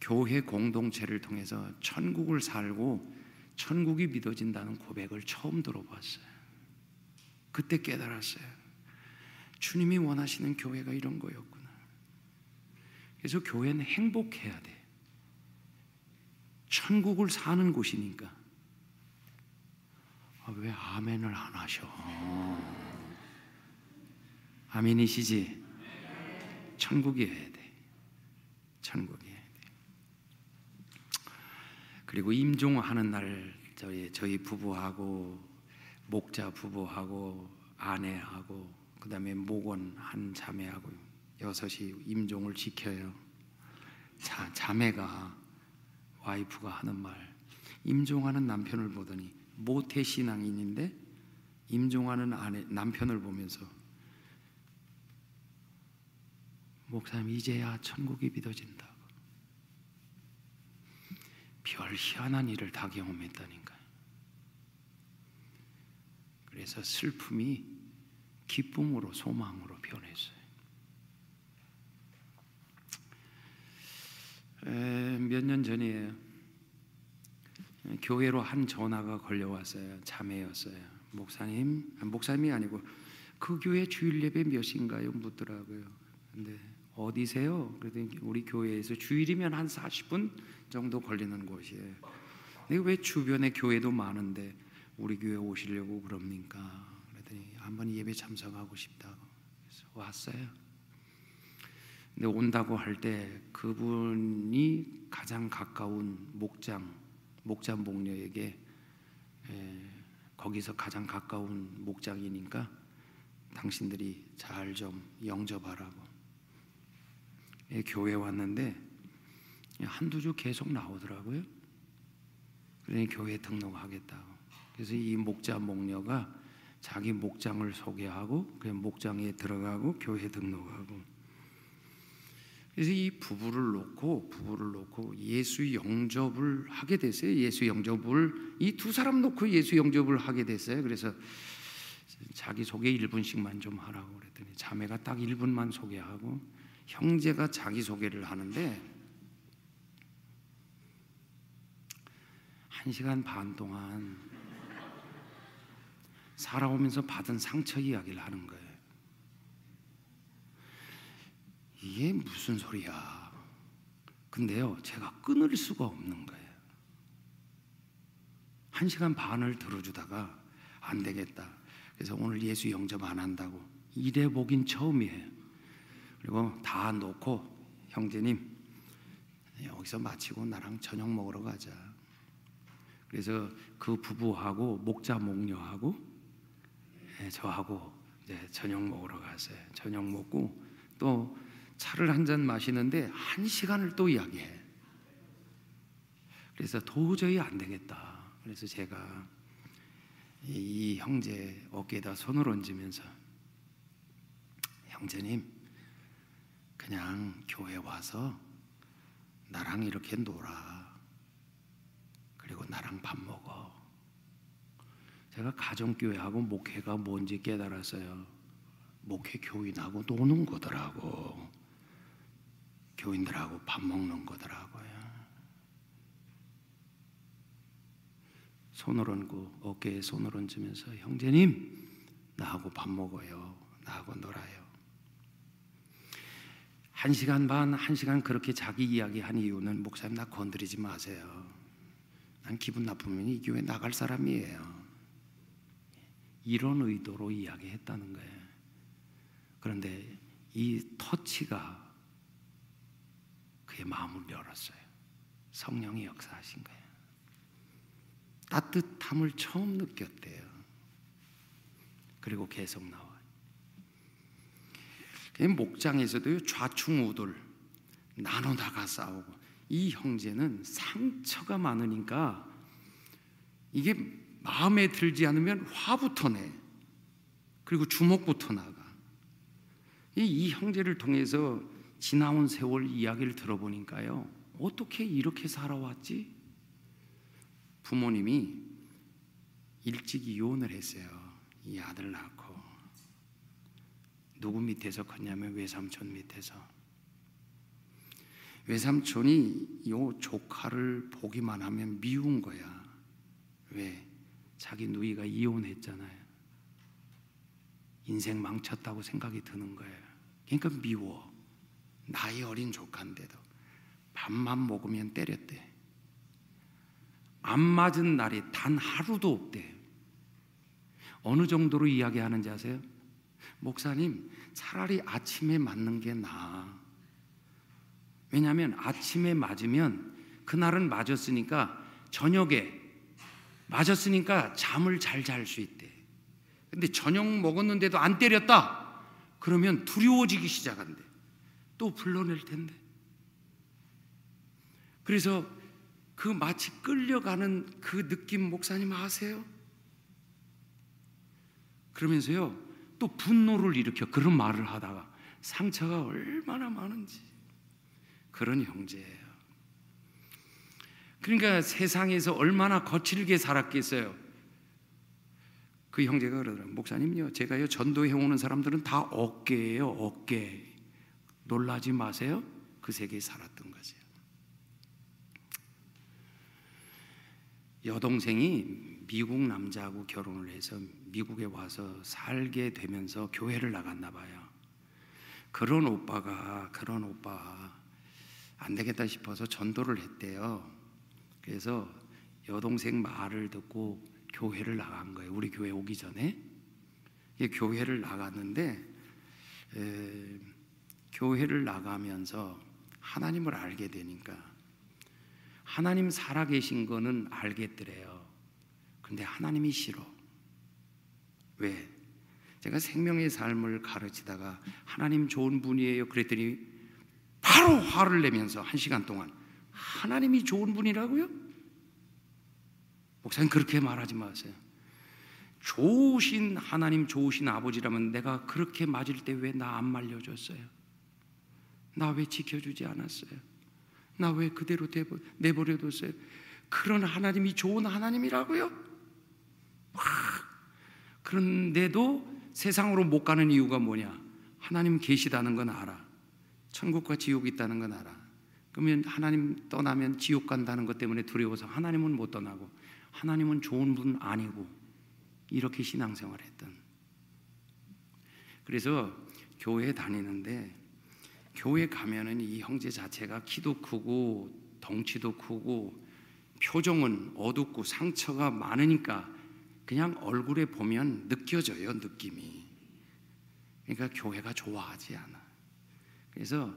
교회 공동체를 통해서 천국을 살고 천국이 믿어진다는 고백을 처음 들어봤어요. 그때 깨달았어요. 주님이 원하시는 교회가 이런 거였구나. 그래서 교회는 행복해야 돼. 천국을 사는 곳이니까. 아, 왜 아멘을 안 하셔? 아멘이시지? 천국이어야 돼. 천국이어야 돼. 그리고 임종하는 날 저희 저희 부부하고 목자 부부하고 아내하고 그다음에 목원 한 자매하고 여섯이 임종을 지켜요. 자, 자매가 와이프가 하는 말 임종하는 남편을 보더니 모태 신앙인인데 임종하는 아내 남편을 보면서 목사님 이제야 천국이 믿어진다. 별 희한한 일을 다 경험했다니까. 그래서 슬픔이 기쁨으로 소망으로 변했어요. 몇 년 전이에요. 교회로 한 전화가 걸려왔어요. 자매였어요. 목사님, 목사님이 아니고 그 교회 주일 예배 몇인가요? 묻더라고요. 근데 어디세요? 그랬더니 우리 교회에서 주일이면 한 40분 정도 걸리는 곳이에요. 근데 왜 주변에 교회도 많은데 우리 교회 오시려고 그럽니까? 그랬더니 한번 예배 참석하고 싶다고 그래서 왔어요. 근데 온다고 할 때 그분이 가장 가까운 목장 목장 목녀에게 에, 거기서 가장 가까운 목장이니까 당신들이 잘 좀 영접하라고 예, 교회 왔는데 한두 주 계속 나오더라고요. 그러니 교회 등록하겠다고. 그래서 이 목자 목녀가 자기 목장을 소개하고 그 목장에 들어가고 교회 등록하고 그래서 이 부부를 놓고 부부를 놓고 예수 영접을 하게 됐어요. 예수 영접을 이 두 사람 놓고 예수 영접을 하게 됐어요. 그래서 자기 소개 1분씩만 좀 하라고 그랬더니 자매가 딱 1분만 소개하고 형제가 자기 소개를 하는데 한 시간 반 동안 살아오면서 받은 상처 이야기를 하는 거예요. 이게 무슨 소리야? 근데요, 제가 끊을 수가 없는 거예요. 한 시간 반을 들어주다가 안 되겠다. 그래서 오늘 예수 영접 안 한다고 이래 보긴 처음이에요. 그리고 다 놓고 형제님 여기서 마치고 나랑 저녁 먹으러 가자. 그래서 그 부부하고 목자 목녀하고 예, 저하고 이제 저녁 먹으러 갔어요. 저녁 먹고 또 차를 한 잔 마시는데 한 시간을 또 이야기해. 그래서 도저히 안 되겠다. 그래서 제가 이 형제 어깨에다 손을 얹으면서 형제님 그냥 교회 와서 나랑 이렇게 놀아. 그리고 나랑 밥 먹어. 제가 가정교회하고 목회가 뭔지 깨달았어요. 목회 교인하고 노는 거더라고. 교인들하고 밥 먹는 거더라고요. 손을 얹고 어깨에 손을 얹으면서 형제님 나하고 밥 먹어요. 나하고 놀아요. 한 시간 반, 한 시간 그렇게 자기 이야기한 이유는 목사님 나 건드리지 마세요. 난 기분 나쁘면 이 교회 나갈 사람이에요. 이런 의도로 이야기했다는 거예요. 그런데 이 터치가 그의 마음을 열었어요. 성령이 역사하신 거예요. 따뜻함을 처음 느꼈대요. 그리고 계속 나와요. 목장에서도 좌충우돌 나눠다가 싸우고 이 형제는 상처가 많으니까 이게 마음에 들지 않으면 화부터 내. 그리고 주먹부터 나가. 이, 이 형제를 통해서 지나온 세월 이야기를 들어보니까요. 어떻게 이렇게 살아왔지? 부모님이 일찍 이혼을 했어요. 이 아들 낳고. 누구 밑에서 컸냐면 외삼촌 밑에서. 외삼촌이 요 조카를 보기만 하면 미운 거야. 왜? 자기 누이가 이혼했잖아요. 인생 망쳤다고 생각이 드는 거예요. 그러니까 미워. 나이 어린 조카인데도 밥만 먹으면 때렸대. 안 맞은 날이 단 하루도 없대. 어느 정도로 이야기하는지 아세요? 목사님, 차라리 아침에 맞는 게 나아. 왜냐하면 아침에 맞으면 그날은 맞았으니까 저녁에 맞았으니까 잠을 잘 잘 수 있대. 근데 저녁 먹었는데도 안 때렸다. 그러면 두려워지기 시작한대. 또 불러낼 텐데. 그래서 그 마치 끌려가는 그 느낌 목사님 아세요? 그러면서요, 또 분노를 일으켜 그런 말을 하다가 상처가 얼마나 많은지 그런 형제예요. 그러니까 세상에서 얼마나 거칠게 살았겠어요. 그 형제가 그러더라고요. 목사님요, 제가요 전도해 오는 사람들은 다 어깨예요, 어깨. 놀라지 마세요. 그 세계에 살았던 거죠. 여동생이 미국 남자하고 결혼을 해서 미국에 와서 살게 되면서 교회를 나갔나 봐요. 그런 오빠가 그런 오빠 안 되겠다 싶어서 전도를 했대요. 그래서 여동생 말을 듣고 교회를 나간 거예요. 우리 교회 오기 전에 교회를 나갔는데 에, 교회를 나가면서 하나님을 알게 되니까 하나님 살아계신 거는 알겠더래요. 근데 하나님이 싫어. 왜? 제가 생명의 삶을 가르치다가 하나님 좋은 분이에요. 그랬더니 바로 화를 내면서 한 시간 동안 하나님이 좋은 분이라고요? 목사님 그렇게 말하지 마세요. 좋으신 하나님 좋으신 아버지라면 내가 그렇게 맞을 때 왜 나 안 말려줬어요? 나 왜 지켜주지 않았어요? 나 왜 그대로 내버려뒀어요? 그런 하나님이 좋은 하나님이라고요? 그런데도 세상으로 못 가는 이유가 뭐냐? 하나님 계시다는 건 알아. 천국과 지옥이 있다는 건 알아. 그러면 하나님 떠나면 지옥 간다는 것 때문에 두려워서 하나님은 못 떠나고 하나님은 좋은 분 아니고 이렇게 신앙생활 했던. 그래서 교회 다니는데 교회 가면은 이 형제 자체가 키도 크고 덩치도 크고 표정은 어둡고 상처가 많으니까 그냥 얼굴에 보면 느껴져요 느낌이. 그러니까 교회가 좋아하지 않아. 그래서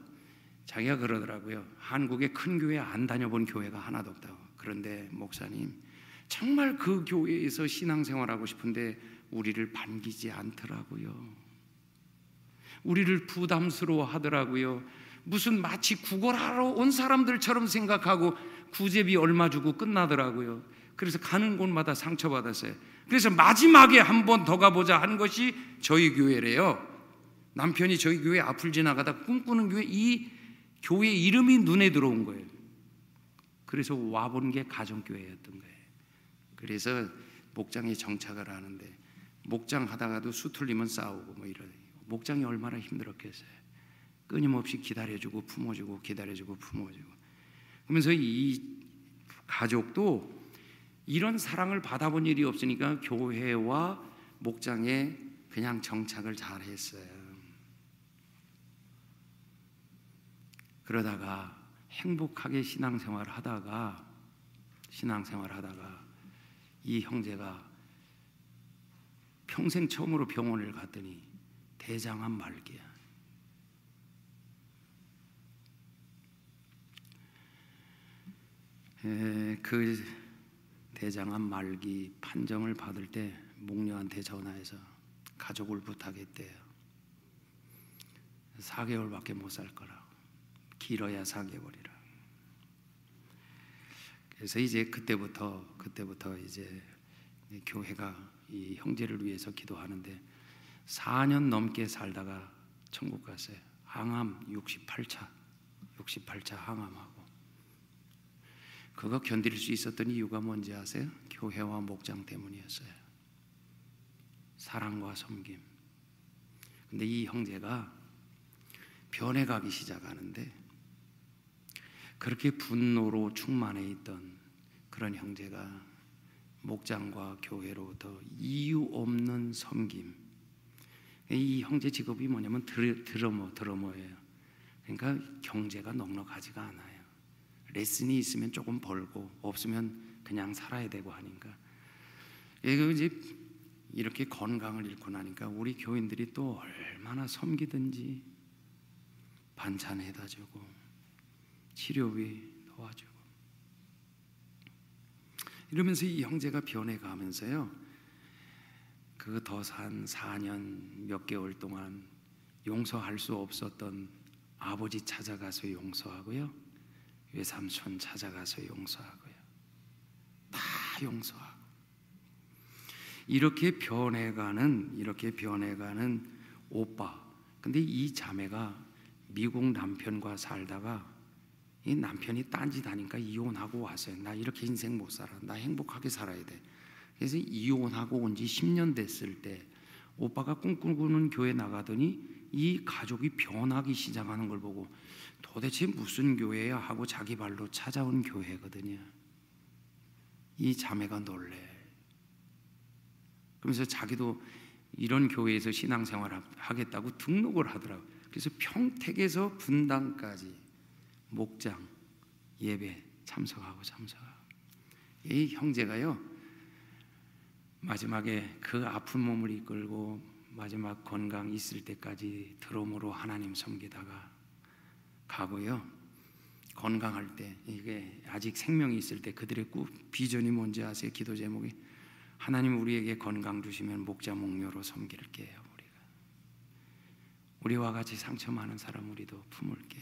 자기가 그러더라고요. 한국에 큰 교회 안 다녀본 교회가 하나도 없다고. 그런데 목사님 정말 그 교회에서 신앙생활하고 싶은데 우리를 반기지 않더라고요. 우리를 부담스러워 하더라고요. 무슨 마치 구걸하러 온 사람들처럼 생각하고 구제비 얼마 주고 끝나더라고요. 그래서 가는 곳마다 상처받았어요. 그래서 마지막에 한 번 더 가보자 하는 것이 저희 교회래요. 남편이 저희 교회 앞을 지나가다 꿈꾸는 교회 이 교회 이름이 눈에 들어온 거예요. 그래서 와본 게 가정교회였던 거예요. 그래서 목장에 정착을 하는데 목장 하다가도 수틀리면 싸우고 뭐 이런 목장이 얼마나 힘들었겠어요. 끊임없이 기다려주고 품어주고 기다려주고 품어주고 그러면서 이 가족도 이런 사랑을 받아본 일이 없으니까 교회와 목장에 그냥 정착을 잘 했어요. 그러다가 행복하게 신앙생활 하다가 신앙생활 하다가 이 형제가 평생 처음으로 병원을 갔더니 대장암 말기야. 에, 그 대장암 말기 판정을 받을 때 목녀한테 전화해서 가족을 부탁했대요. 4개월밖에 못 살 거라. 길어야 4개월이라. 그래서 이제 그때부터 그때부터 이제 교회가 이 형제를 위해서 기도하는데 4년 넘게 살다가 천국 갔어요. 항암 68차, 68차 항암하고 그거 견딜 수 있었던 이유가 뭔지 아세요? 교회와 목장 때문이었어요. 사랑과 섬김. 근데 이 형제가 변해가기 시작하는데 그렇게 분노로 충만해 있던 그런 형제가 목장과 교회로부터 이유 없는 섬김. 이 형제 직업이 뭐냐면 드러머, 드러머예요. 그러니까 경제가 넉넉하지가 않아요. 레슨이 있으면 조금 벌고 없으면 그냥 살아야 되고 하니까. 이거 이제 이렇게 건강을 잃고 나니까 우리 교인들이 또 얼마나 섬기든지 반찬 해다 주고 치료비 도와주고. 이러면서 이 형제가 변해가면서요. 그 더 산 4년 몇 개월 동안 용서할 수 없었던 아버지 찾아가서 용서하고요 외삼촌 찾아가서 용서하고요 다 용서하고 이렇게 변해가는 이렇게 변해가는 오빠 근데 이 자매가 미국 남편과 살다가 이 남편이 딴짓 하니까 이혼하고 왔어요. 나 이렇게 인생 못 살아. 나 행복하게 살아야 돼. 그래서 이혼하고 온 지 10년 됐을 때 오빠가 꿈꾸는 교회 나가더니 이 가족이 변하기 시작하는 걸 보고 도대체 무슨 교회야 하고 자기 발로 찾아온 교회거든요. 이 자매가 놀래. 그러면서 자기도 이런 교회에서 신앙생활 하겠다고 등록을 하더라고. 그래서 평택에서 분당까지 목장 예배 참석하고 참석하고 이 형제가요 마지막에 그 아픈 몸을 이끌고 마지막 건강 있을 때까지 드럼으로 하나님 섬기다가 가고요 건강할 때 이게 아직 생명이 있을 때 그들의 꾸 비전이 뭔지 아세요? 기도 제목이 하나님 우리에게 건강 주시면 목자 목녀로 섬길게요. 우리와 같이 상처 많은 사람 우리도 품을게.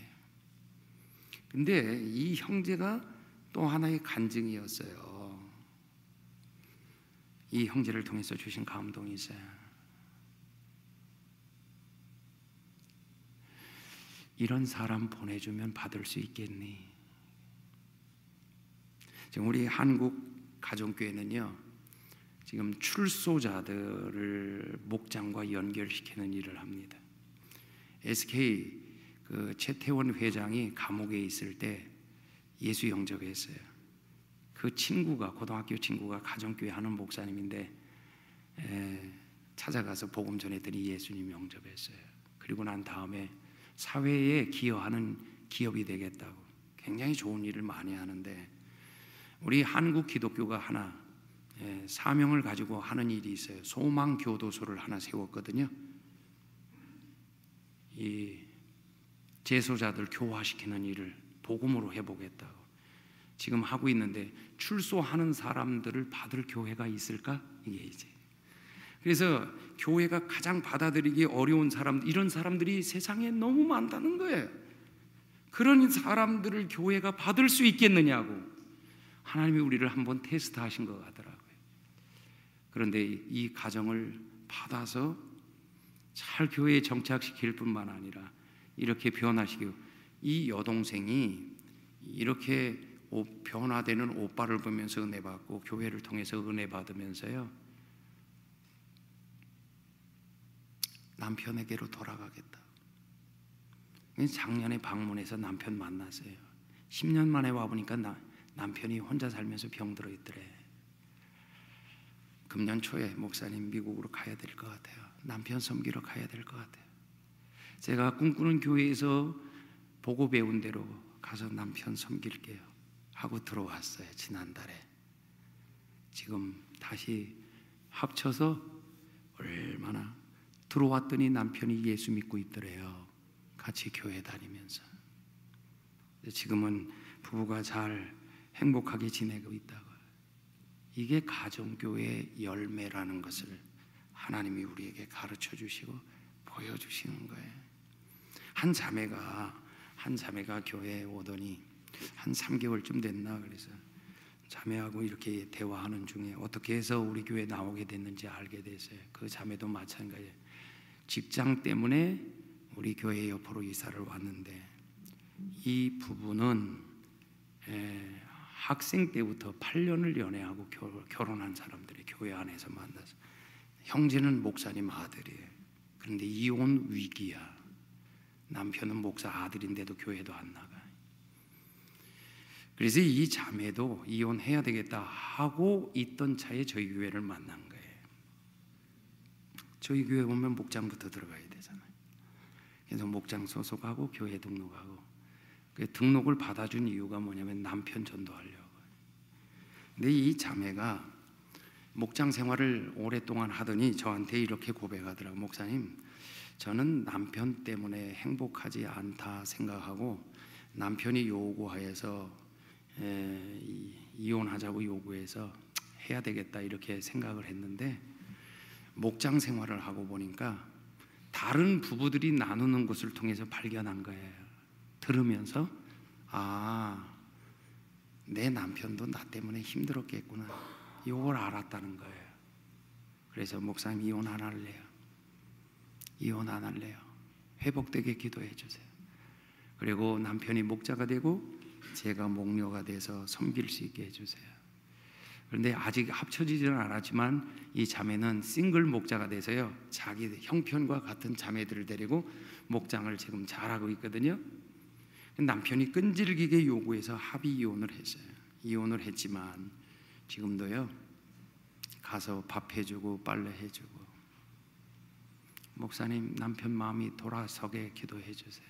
근데 이 형제가 또 하나의 간증이었어요. 이 형제를 통해서 주신 감동이 있어요. 이런 사람 보내주면 받을 수 있겠니? 지금 우리 한국 가정교회는요, 지금 출소자들을 목장과 연결시키는 일을 합니다. SK 그 최태원 회장이 감옥에 있을 때 예수 영접했어요. 그 친구가 고등학교 친구가 가정교회 하는 목사님인데 에, 찾아가서 복음 전했더니 예수님 영접했어요. 그리고 난 다음에 사회에 기여하는 기업이 되겠다고 굉장히 좋은 일을 많이 하는데 우리 한국 기독교가 하나 에, 사명을 가지고 하는 일이 있어요. 소망 교도소를 하나 세웠거든요. 이 재소자들 교화시키는 일을 복음으로 해보겠다고 지금 하고 있는데 출소하는 사람들을 받을 교회가 있을까? 이게 이제 그래서 교회가 가장 받아들이기 어려운 사람 이런 사람들이 세상에 너무 많다는 거예요. 그런 사람들을 교회가 받을 수 있겠느냐고 하나님이 우리를 한번 테스트 하신 것 같더라고요. 그런데 이 가정을 받아서 잘 교회에 정착시킬 뿐만 아니라 이렇게 변화시키고 이 여동생이 이렇게 변화되는 오빠를 보면서 은혜 받고 교회를 통해서 은혜 받으면서요 남편에게로 돌아가겠다. 작년에 방문해서 남편 만났어요. 10년 만에 와 보니까 남편이 혼자 살면서 병들어 있더래. 금년 초에 목사님 미국으로 가야 될 것 같아요. 남편 섬기러 가야 될 것 같아요. 제가 꿈꾸는 교회에서 보고 배운 대로 가서 남편 섬길게요. 하고 들어왔어요. 지난달에. 지금 다시 합쳐서 얼마나 들어왔더니 남편이 예수 믿고 있더래요. 같이 교회 다니면서. 지금은 부부가 잘 행복하게 지내고 있다고. 이게 가정교회의 열매라는 것을 하나님이 우리에게 가르쳐 주시고 보여주시는 거예요. 한 자매가 한 자매가 교회에 오더니 한 3개월쯤 됐나 그래서 자매하고 이렇게 대화하는 중에 어떻게 해서 우리 교회 나오게 됐는지 알게 됐어요. 그 자매도 마찬가지예요. 직장 때문에 우리 교회 옆으로 이사를 왔는데 이 부부는 학생 때부터 8년을 연애하고 결혼한 사람들이 교회 안에서 만나서 형제는 목사님 아들이에요. 그런데 이혼 위기야. 남편은 목사 아들인데도 교회도 안 나가. 그래서 이 자매도 이혼해야 되겠다 하고 있던 차에 저희 교회를 만난 거예요. 저희 교회 오면 목장부터 들어가야 되잖아요. 그래서 목장 소속하고 교회 등록하고 그 등록을 받아준 이유가 뭐냐면 남편 전도하려고. 근데 이 자매가 목장 생활을 오랫동안 하더니 저한테 이렇게 고백하더라고 목사님 저는 남편 때문에 행복하지 않다 생각하고 남편이 요구하여서 에, 이혼하자고 요구해서 해야 되겠다 이렇게 생각을 했는데 목장 생활을 하고 보니까 다른 부부들이 나누는 것을 통해서 발견한 거예요. 들으면서 아, 내 남편도 나 때문에 힘들었겠구나. 이걸 알았다는 거예요. 그래서 목사님 이혼 안 할래요. 이혼 안 할래요. 회복되게 기도해 주세요. 그리고 남편이 목자가 되고 제가 목녀가 돼서 섬길 수 있게 해주세요. 그런데 아직 합쳐지지는 않았지만 이 자매는 싱글 목자가 돼서요 자기 형편과 같은 자매들을 데리고 목장을 지금 잘하고 있거든요. 남편이 끈질기게 요구해서 합의 이혼을 했어요. 이혼을 했지만 지금도요 가서 밥 해주고 빨래 해주고 목사님 남편 마음이 돌아서게 기도해 주세요.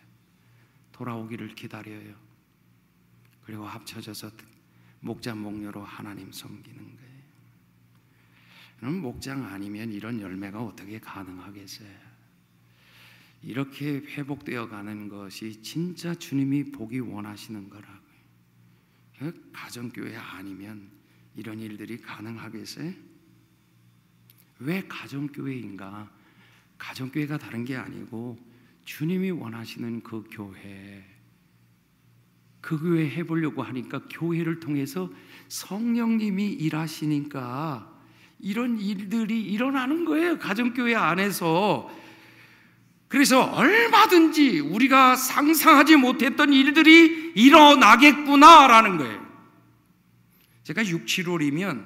돌아오기를 기다려요. 그리고 합쳐져서 목자 목녀로 하나님 섬기는 거예요. 목장 아니면 이런 열매가 어떻게 가능하겠어요? 이렇게 회복되어 가는 것이 진짜 주님이 보기 원하시는 거라고요. 그 가정교회 아니면 이런 일들이 가능하겠어요? 왜 가정교회인가? 가정교회가 다른 게 아니고 주님이 원하시는 그 교회 그 교회 해보려고 하니까 교회를 통해서 성령님이 일하시니까 이런 일들이 일어나는 거예요. 가정교회 안에서. 그래서 얼마든지 우리가 상상하지 못했던 일들이 일어나겠구나라는 거예요. 제가 6, 7월이면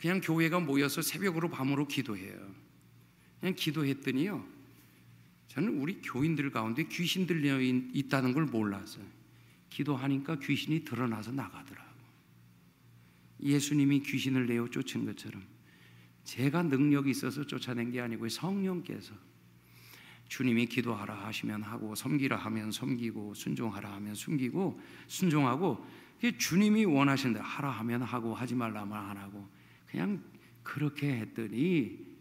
그냥 교회가 모여서 새벽으로 밤으로 기도해요. 그냥 기도했더니요. 저는 우리 교인들 가운데 귀신 들려 있다는 걸 몰랐어요. 기도하니까 귀신이 드러나서 나가더라고. 예수님이 귀신을 내어 쫓은 것처럼 제가 능력이 있어서 쫓아낸 게 아니고 성령께서 주님이 기도하라 하시면 하고 섬기라 하면 섬기고 순종하라 하면 숨기고 순종하고 주님이 원하시는 대로 하라 하면 하고 하지 말라면 안 하고 그냥 그렇게 했더니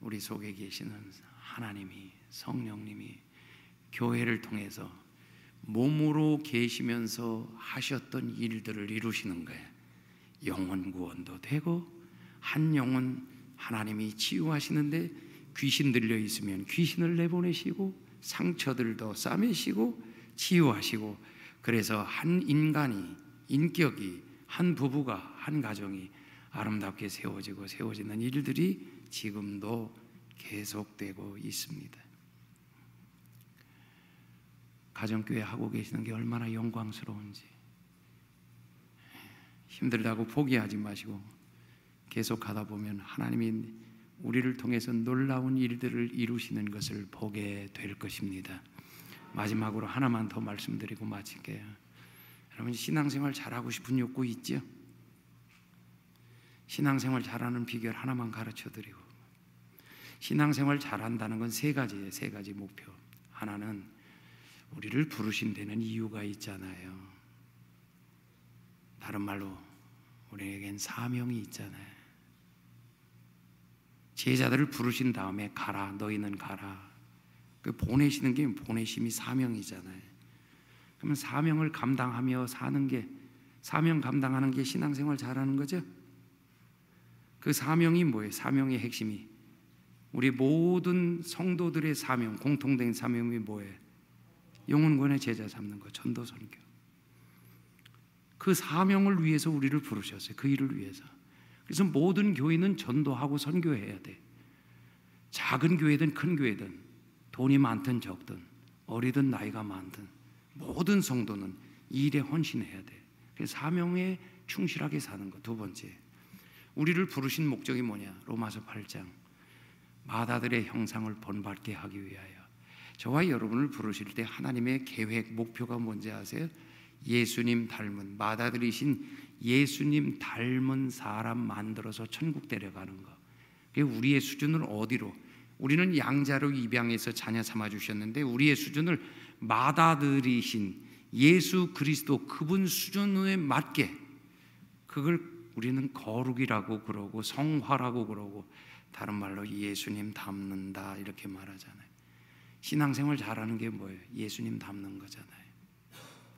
우리 속에 계시는 하나님이 성령님이 교회를 통해서 몸으로 계시면서 하셨던 일들을 이루시는 거예요. 영혼 구원도 되고 한 영혼 하나님이 치유하시는데 귀신 들려 있으면 귀신을 내보내시고 상처들도 싸매시고 치유하시고 그래서 한 인간이 인격이 한 부부가 한 가정이 아름답게 세워지고 세워지는 일들이 지금도 계속되고 있습니다. 가정교회 하고 계시는 게 얼마나 영광스러운지 힘들다고 포기하지 마시고 계속 하다 보면 하나님이 우리를 통해서 놀라운 일들을 이루시는 것을 보게 될 것입니다. 마지막으로 하나만 더 말씀드리고 마칠게요. 여러분 신앙생활 잘하고 싶은 욕구 있죠? 신앙생활 잘하는 비결 하나만 가르쳐 드리고 신앙생활 잘한다는 건 세 가지예요. 세 가지 목표. 하나는 우리를 부르신 데는 이유가 있잖아요. 다른 말로 우리에겐 사명이 있잖아요. 제자들을 부르신 다음에 가라 너희는 가라. 그 보내시는 게 보내심이 사명이잖아요. 그러면 사명을 감당하며 사는 게 사명 감당하는 게 신앙생활 잘하는 거죠. 그 사명이 뭐예요? 사명의 핵심이 우리 모든 성도들의 사명, 공통된 사명이 뭐예요? 영혼권의 제자 삼는 거, 전도 선교. 그 사명을 위해서 우리를 부르셨어요. 그 일을 위해서. 그래서 모든 교회는 전도하고 선교해야 돼. 작은 교회든 큰 교회든 돈이 많든 적든 어리든 나이가 많든 모든 성도는 일에 헌신해야 돼. 그래서 사명에 충실하게 사는 거. 두 번째. 우리를 부르신 목적이 뭐냐? 로마서 8장. 마다들의 형상을 본받게 하기 위하여. 저와 여러분을 부르실 때 하나님의 계획, 목표가 뭔지 아세요? 예수님 닮은 마다들이신 예수님 닮은 사람 만들어서 천국 데려가는 거. 우리의 수준을 어디로? 우리는 양자로 입양해서 자녀 삼아 주셨는데 우리의 수준을 마다들이신 예수 그리스도 그분 수준에 맞게 그걸 우리는 거룩이라고 그러고 성화라고 그러고 다른 말로 예수님 닮는다 이렇게 말하잖아요. 신앙생활 잘하는 게 뭐예요? 예수님 닮는 거잖아요.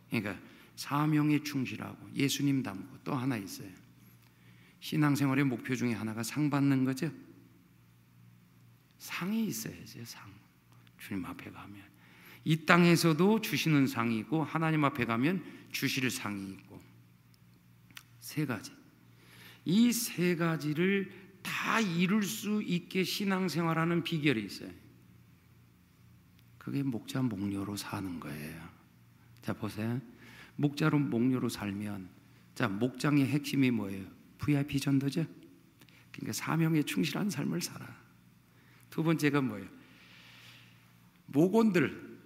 그러니까 사명에 충실하고 예수님 닮고 또 하나 있어요. 신앙생활의 목표 중에 하나가 상 받는 거죠. 상이 있어야죠. 상. 주님 앞에 가면 이 땅에서도 주시는 상이 있고 하나님 앞에 가면 주실 상이 있고 세 가지. 이 세 가지를 다 이룰 수 있게 신앙생활하는 비결이 있어요. 그게 목자 목료로 사는 거예요. 자 보세요. 목자로 목료로 살면 자 목장의 핵심이 뭐예요? VIP 전도죠. 그러니까 사명에 충실한 삶을 살아. 두 번째가 뭐예요? 목원들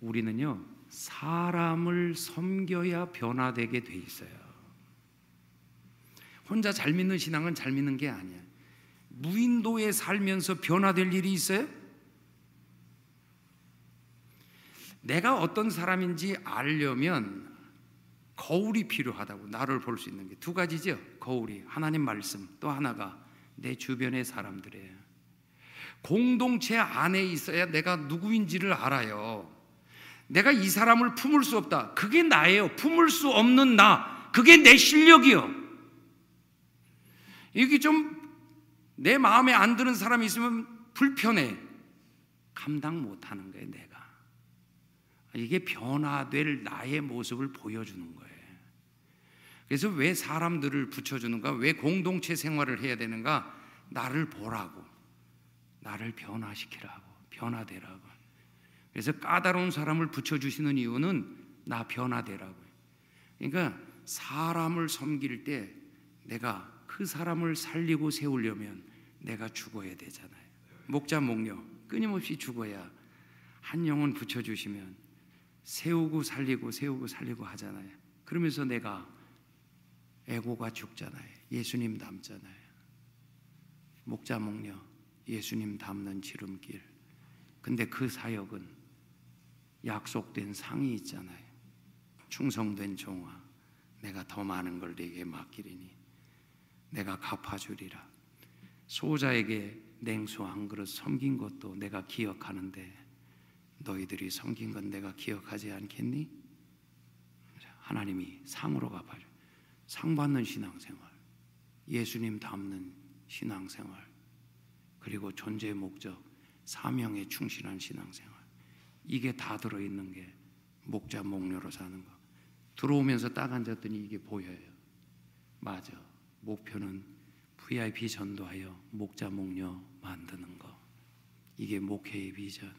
우리는요 사람을 섬겨야 변화되게 돼 있어요. 혼자 잘 믿는 신앙은 잘 믿는 게 아니야. 무인도에 살면서 변화될 일이 있어요? 내가 어떤 사람인지 알려면 거울이 필요하다고 나를 볼 수 있는 게 두 가지죠. 거울이 하나님 말씀 또 하나가 내 주변의 사람들이에요. 공동체 안에 있어야 내가 누구인지를 알아요. 내가 이 사람을 품을 수 없다. 그게 나예요. 품을 수 없는 나. 그게 내 실력이요. 이게 좀 내 마음에 안 드는 사람이 있으면 불편해. 감당 못 하는 거예요, 내가. 이게 변화될 나의 모습을 보여주는 거예요. 그래서 왜 사람들을 붙여주는가? 왜 공동체 생활을 해야 되는가? 나를 보라고. 나를 변화시키라고. 변화되라고. 그래서 까다로운 사람을 붙여주시는 이유는 나 변화되라고. 그러니까 사람을 섬길 때 내가 그 사람을 살리고 세우려면 내가 죽어야 되잖아요. 목자 목녀 끊임없이 죽어야 한 영혼 붙여주시면 세우고 살리고 세우고 살리고 하잖아요. 그러면서 내가 에고가 죽잖아요. 예수님 닮잖아요. 목자 목녀 예수님 닮는 지름길. 근데 그 사역은 약속된 상이 있잖아요. 충성된 종아, 내가 더 많은 걸 네게 맡기리니 내가 갚아주리라. 소자에게 냉수 한 그릇 섬긴 것도 내가 기억하는데 너희들이 섬긴 건 내가 기억하지 않겠니? 하나님이 상으로 갚아줘. 상 받는 신앙생활, 예수님 닮는 신앙생활, 그리고 존재의 목적, 사명에 충실한 신앙생활. 이게 다 들어 있는 게 목자 목료로 사는 거. 들어오면서 딱 앉았더니 이게 보여요. 맞아. 목표는 VIP 전도하여 목자 목녀 만드는 거. 이게 목회의 비전.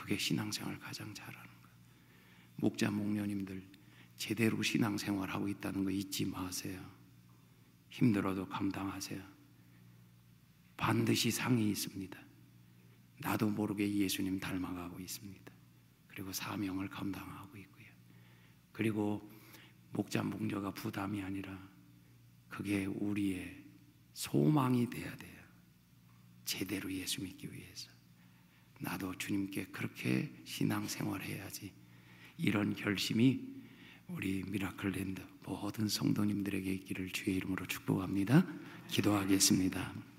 그게 신앙생활 가장 잘하는 거. 목자 목녀님들 제대로 신앙생활 하고 있다는 거 잊지 마세요. 힘들어도 감당하세요. 반드시 상이 있습니다. 나도 모르게 예수님 닮아가고 있습니다. 그리고 사명을 감당하고 있고요. 그리고 목자 목녀가 부담이 아니라 그게 우리의 소망이 돼야 돼요. 제대로 예수 믿기 위해서. 나도 주님께 그렇게 신앙생활 해야지. 이런 결심이 우리 미라클랜드 모든 성도님들에게 있기를 주의 이름으로 축복합니다. 기도하겠습니다.